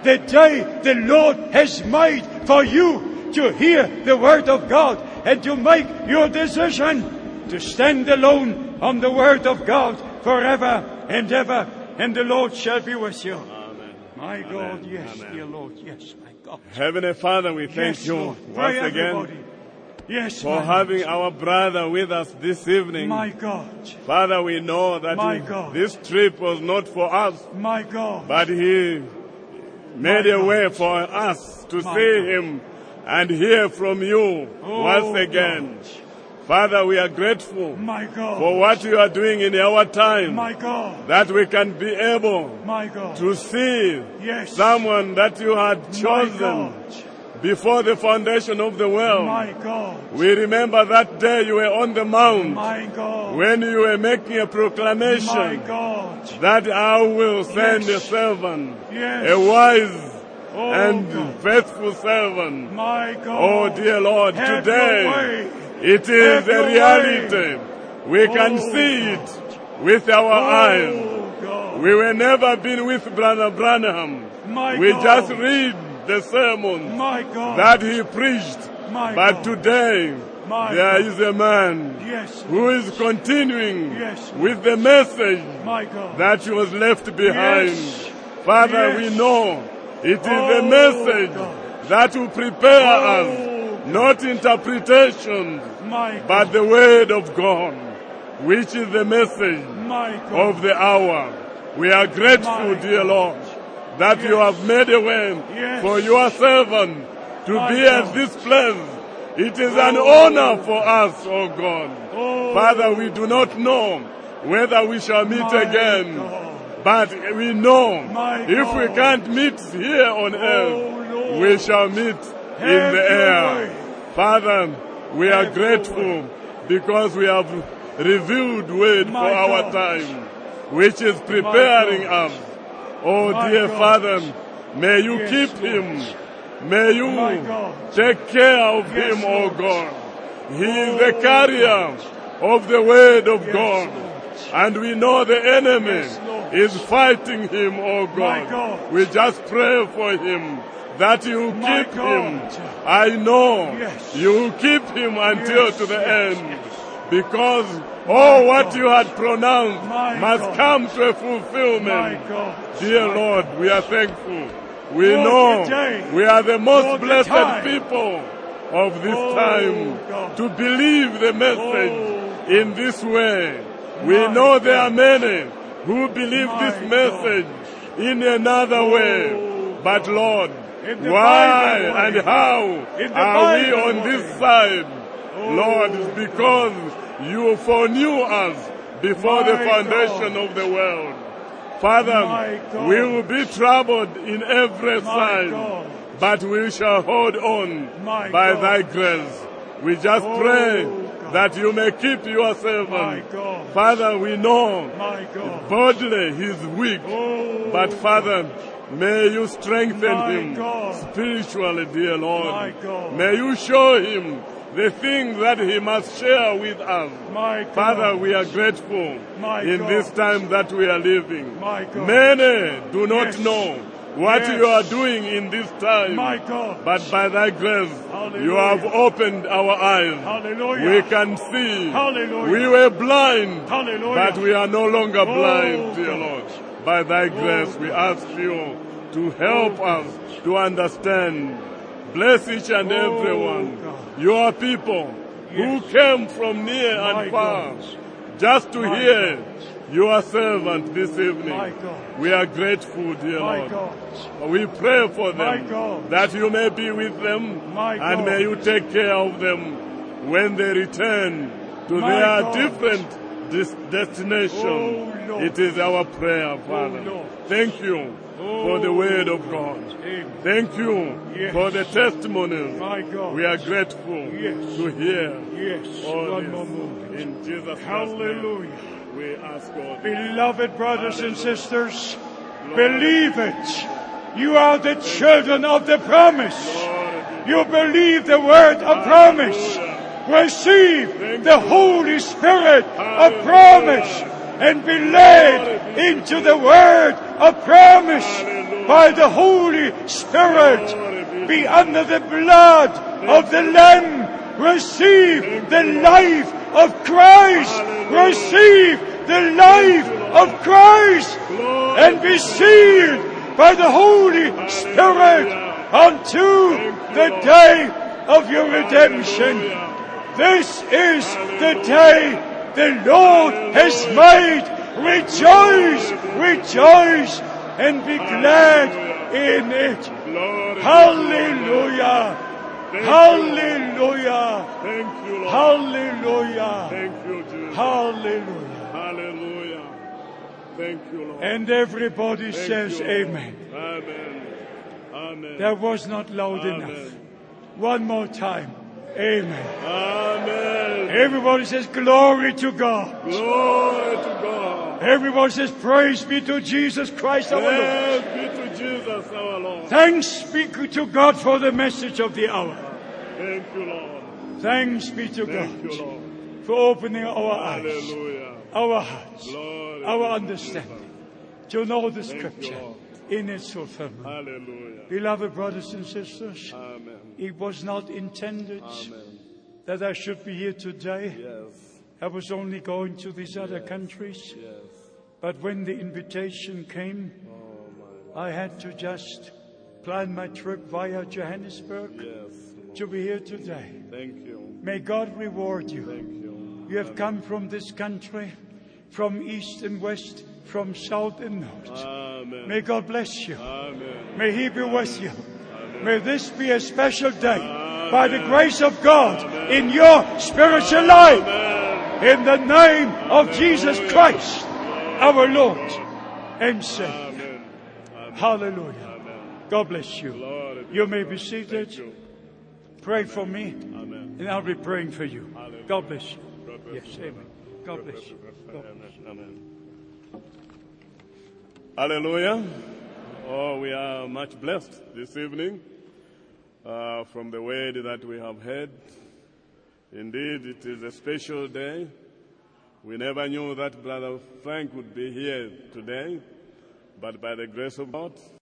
the day the Lord has made for you to hear the word of God and to make your decision to stand alone on the word of God forever and ever, and the Lord shall be with you. Amen. My God, yes, Amen. dear Lord, yes, my God. Heavenly Father, we thank yes, you Lord. once again everybody. Yes, for having Lord. our brother with us this evening. my God, Father, we know that My he- God. this trip was not for us, my God, but he made My a God. way for us to My see God. him and hear from you Oh, once again. Father, we are grateful my God, for what you are doing in our time, my God, that we can be able my God, to see yes, someone that you had my chosen God, before the foundation of the world. my God, We remember that day you were on the mount my God, when you were making a my proclamation God, that I will send Yes. a servant, yes, a wise oh and God. faithful servant. My God. Oh dear Lord, Have today it is Have a reality. We can Oh, see God. it with our oh, eyes. Oh God. We were never been with Brother Branham. My We just read the sermon My God. that he preached. My But God. today My there God. is a man Yes. who is continuing Yes. with the message My God. that was left behind. Yes. Father, we know it is Oh, the message God. that will prepare Oh, us, not interpretations, but the word of God, which is the message of the hour. We are grateful, dear. Lord, that you have made a way Yes. for your servant to My be God. at this place. It is an Oh. honor for us, oh God. Oh, Father, we do not know whether we shall meet my again, God. but we know if we can't meet here on oh, earth, Lord. we shall meet in the air. way. Father, we are Have your grateful because we have revealed word My for our time, which is preparing us. Oh My dear God. Father, may you Yes, keep him. May you take care of Yes, him, oh God. He is Oh, the carrier of the word of God. And we know the enemy is fighting him, oh God. We just pray for him that you keep him. I know you keep him until to the end. Because all what God. you had pronounced My must God. come to a My fulfillment. Dear My Lord, we are thankful. We Lord, know today, we are the most Lord, blessed time. people of this Oh, time God. to believe the message Oh, in this way. We My know there are many who believe My this message in another oh, way. Oh, But Lord, why and how are we on this side? Lord, it's because you foreknew us before the foundation God. of the world. Father, we will be troubled in every My side, but we shall hold on My by God. thy grace. We just Oh, pray God. that you may keep your servant. Father, we know My God. bodily he's weak, Oh, but Father, may you strengthen My him God. spiritually, dear Lord. My. May you show him the thing that he must share with us. my God. Father, we are grateful My in God. this time that we are living. Many do not Yes. know what Yes. you are doing in this time. My God. But by thy grace, Hallelujah. you have opened our eyes. Hallelujah. We can see. Hallelujah. We were blind. Hallelujah. But we are no longer Oh, blind, dear Lord. By thy oh, grace, we ask you to help Oh, us to understand. Bless each and Oh, every one. God. Your people who came from near My and far God. just to My hear God. your servant this evening. We are grateful, dear My Lord. God. We pray for them that you may be with them and may you take care of them when they return to their different des- destination. Oh, It is our prayer, oh, Father. Lord. Thank you for the word of God. Amen. Thank you Yes. for the testimonies. My God. We are grateful Yes. to hear Yes. all One this. more moment. In Jesus' name, Hallelujah. we ask God. Beloved brothers and sisters, believe it. You are the children of the promise. Lord, You believe the word of promise. Receive the Holy Spirit of promise and be led into the word of promise by the Holy Spirit. Be under the blood of the Lamb. Receive the life of Christ. Receive the life of Christ. And be sealed by the Holy Spirit unto the day of your redemption. This is the day the Lord has made. Rejoice, rejoice, and be glad in it. Hallelujah! Hallelujah! Thank you, Lord. Hallelujah! Thank you, Jesus. Hallelujah! Hallelujah. Thank you, Lord. And everybody Thank says you, amen. Amen. Amen. That was not loud Amen. enough. One more time. Amen. Amen. Everybody says glory to God. Glory to God. Everybody says praise be to Jesus Christ our Lord. Praise be to Jesus our Lord. Thanks be to God for the message of the hour. Thank you, Lord. Thanks be to Thank you, God Lord. for opening our eyes, Hallelujah. our hearts, Glory our understanding to know the you, scripture Lord. In its fulfillment. Hallelujah. Beloved brothers and sisters, Amen. it was not intended Amen. that I should be here today. Yes. I was only going to these other countries. Yes. But when the invitation came, Oh, I had to just plan my trip via Johannesburg. Yes. to be here today. Thank you. May God reward you. Thank you. You have come from this country, from east and west, from south and north. Amen. May God bless you. Amen. May He be with you. May this be a special day by the grace of God in your spiritual life. In the name of Jesus Christ, our Lord and Savior. Amen. Amen. Hallelujah. Amen. God bless you. You may be seated. Pray for me, Amen. and I'll be praying for you. God bless you. Yes, amen. God bless you. God bless Amen. you. Hallelujah. Oh, we are much blessed this evening uh, from the word that we have heard. Indeed, it is a special day. We never knew that Brother Frank would be here today, but by the grace of God,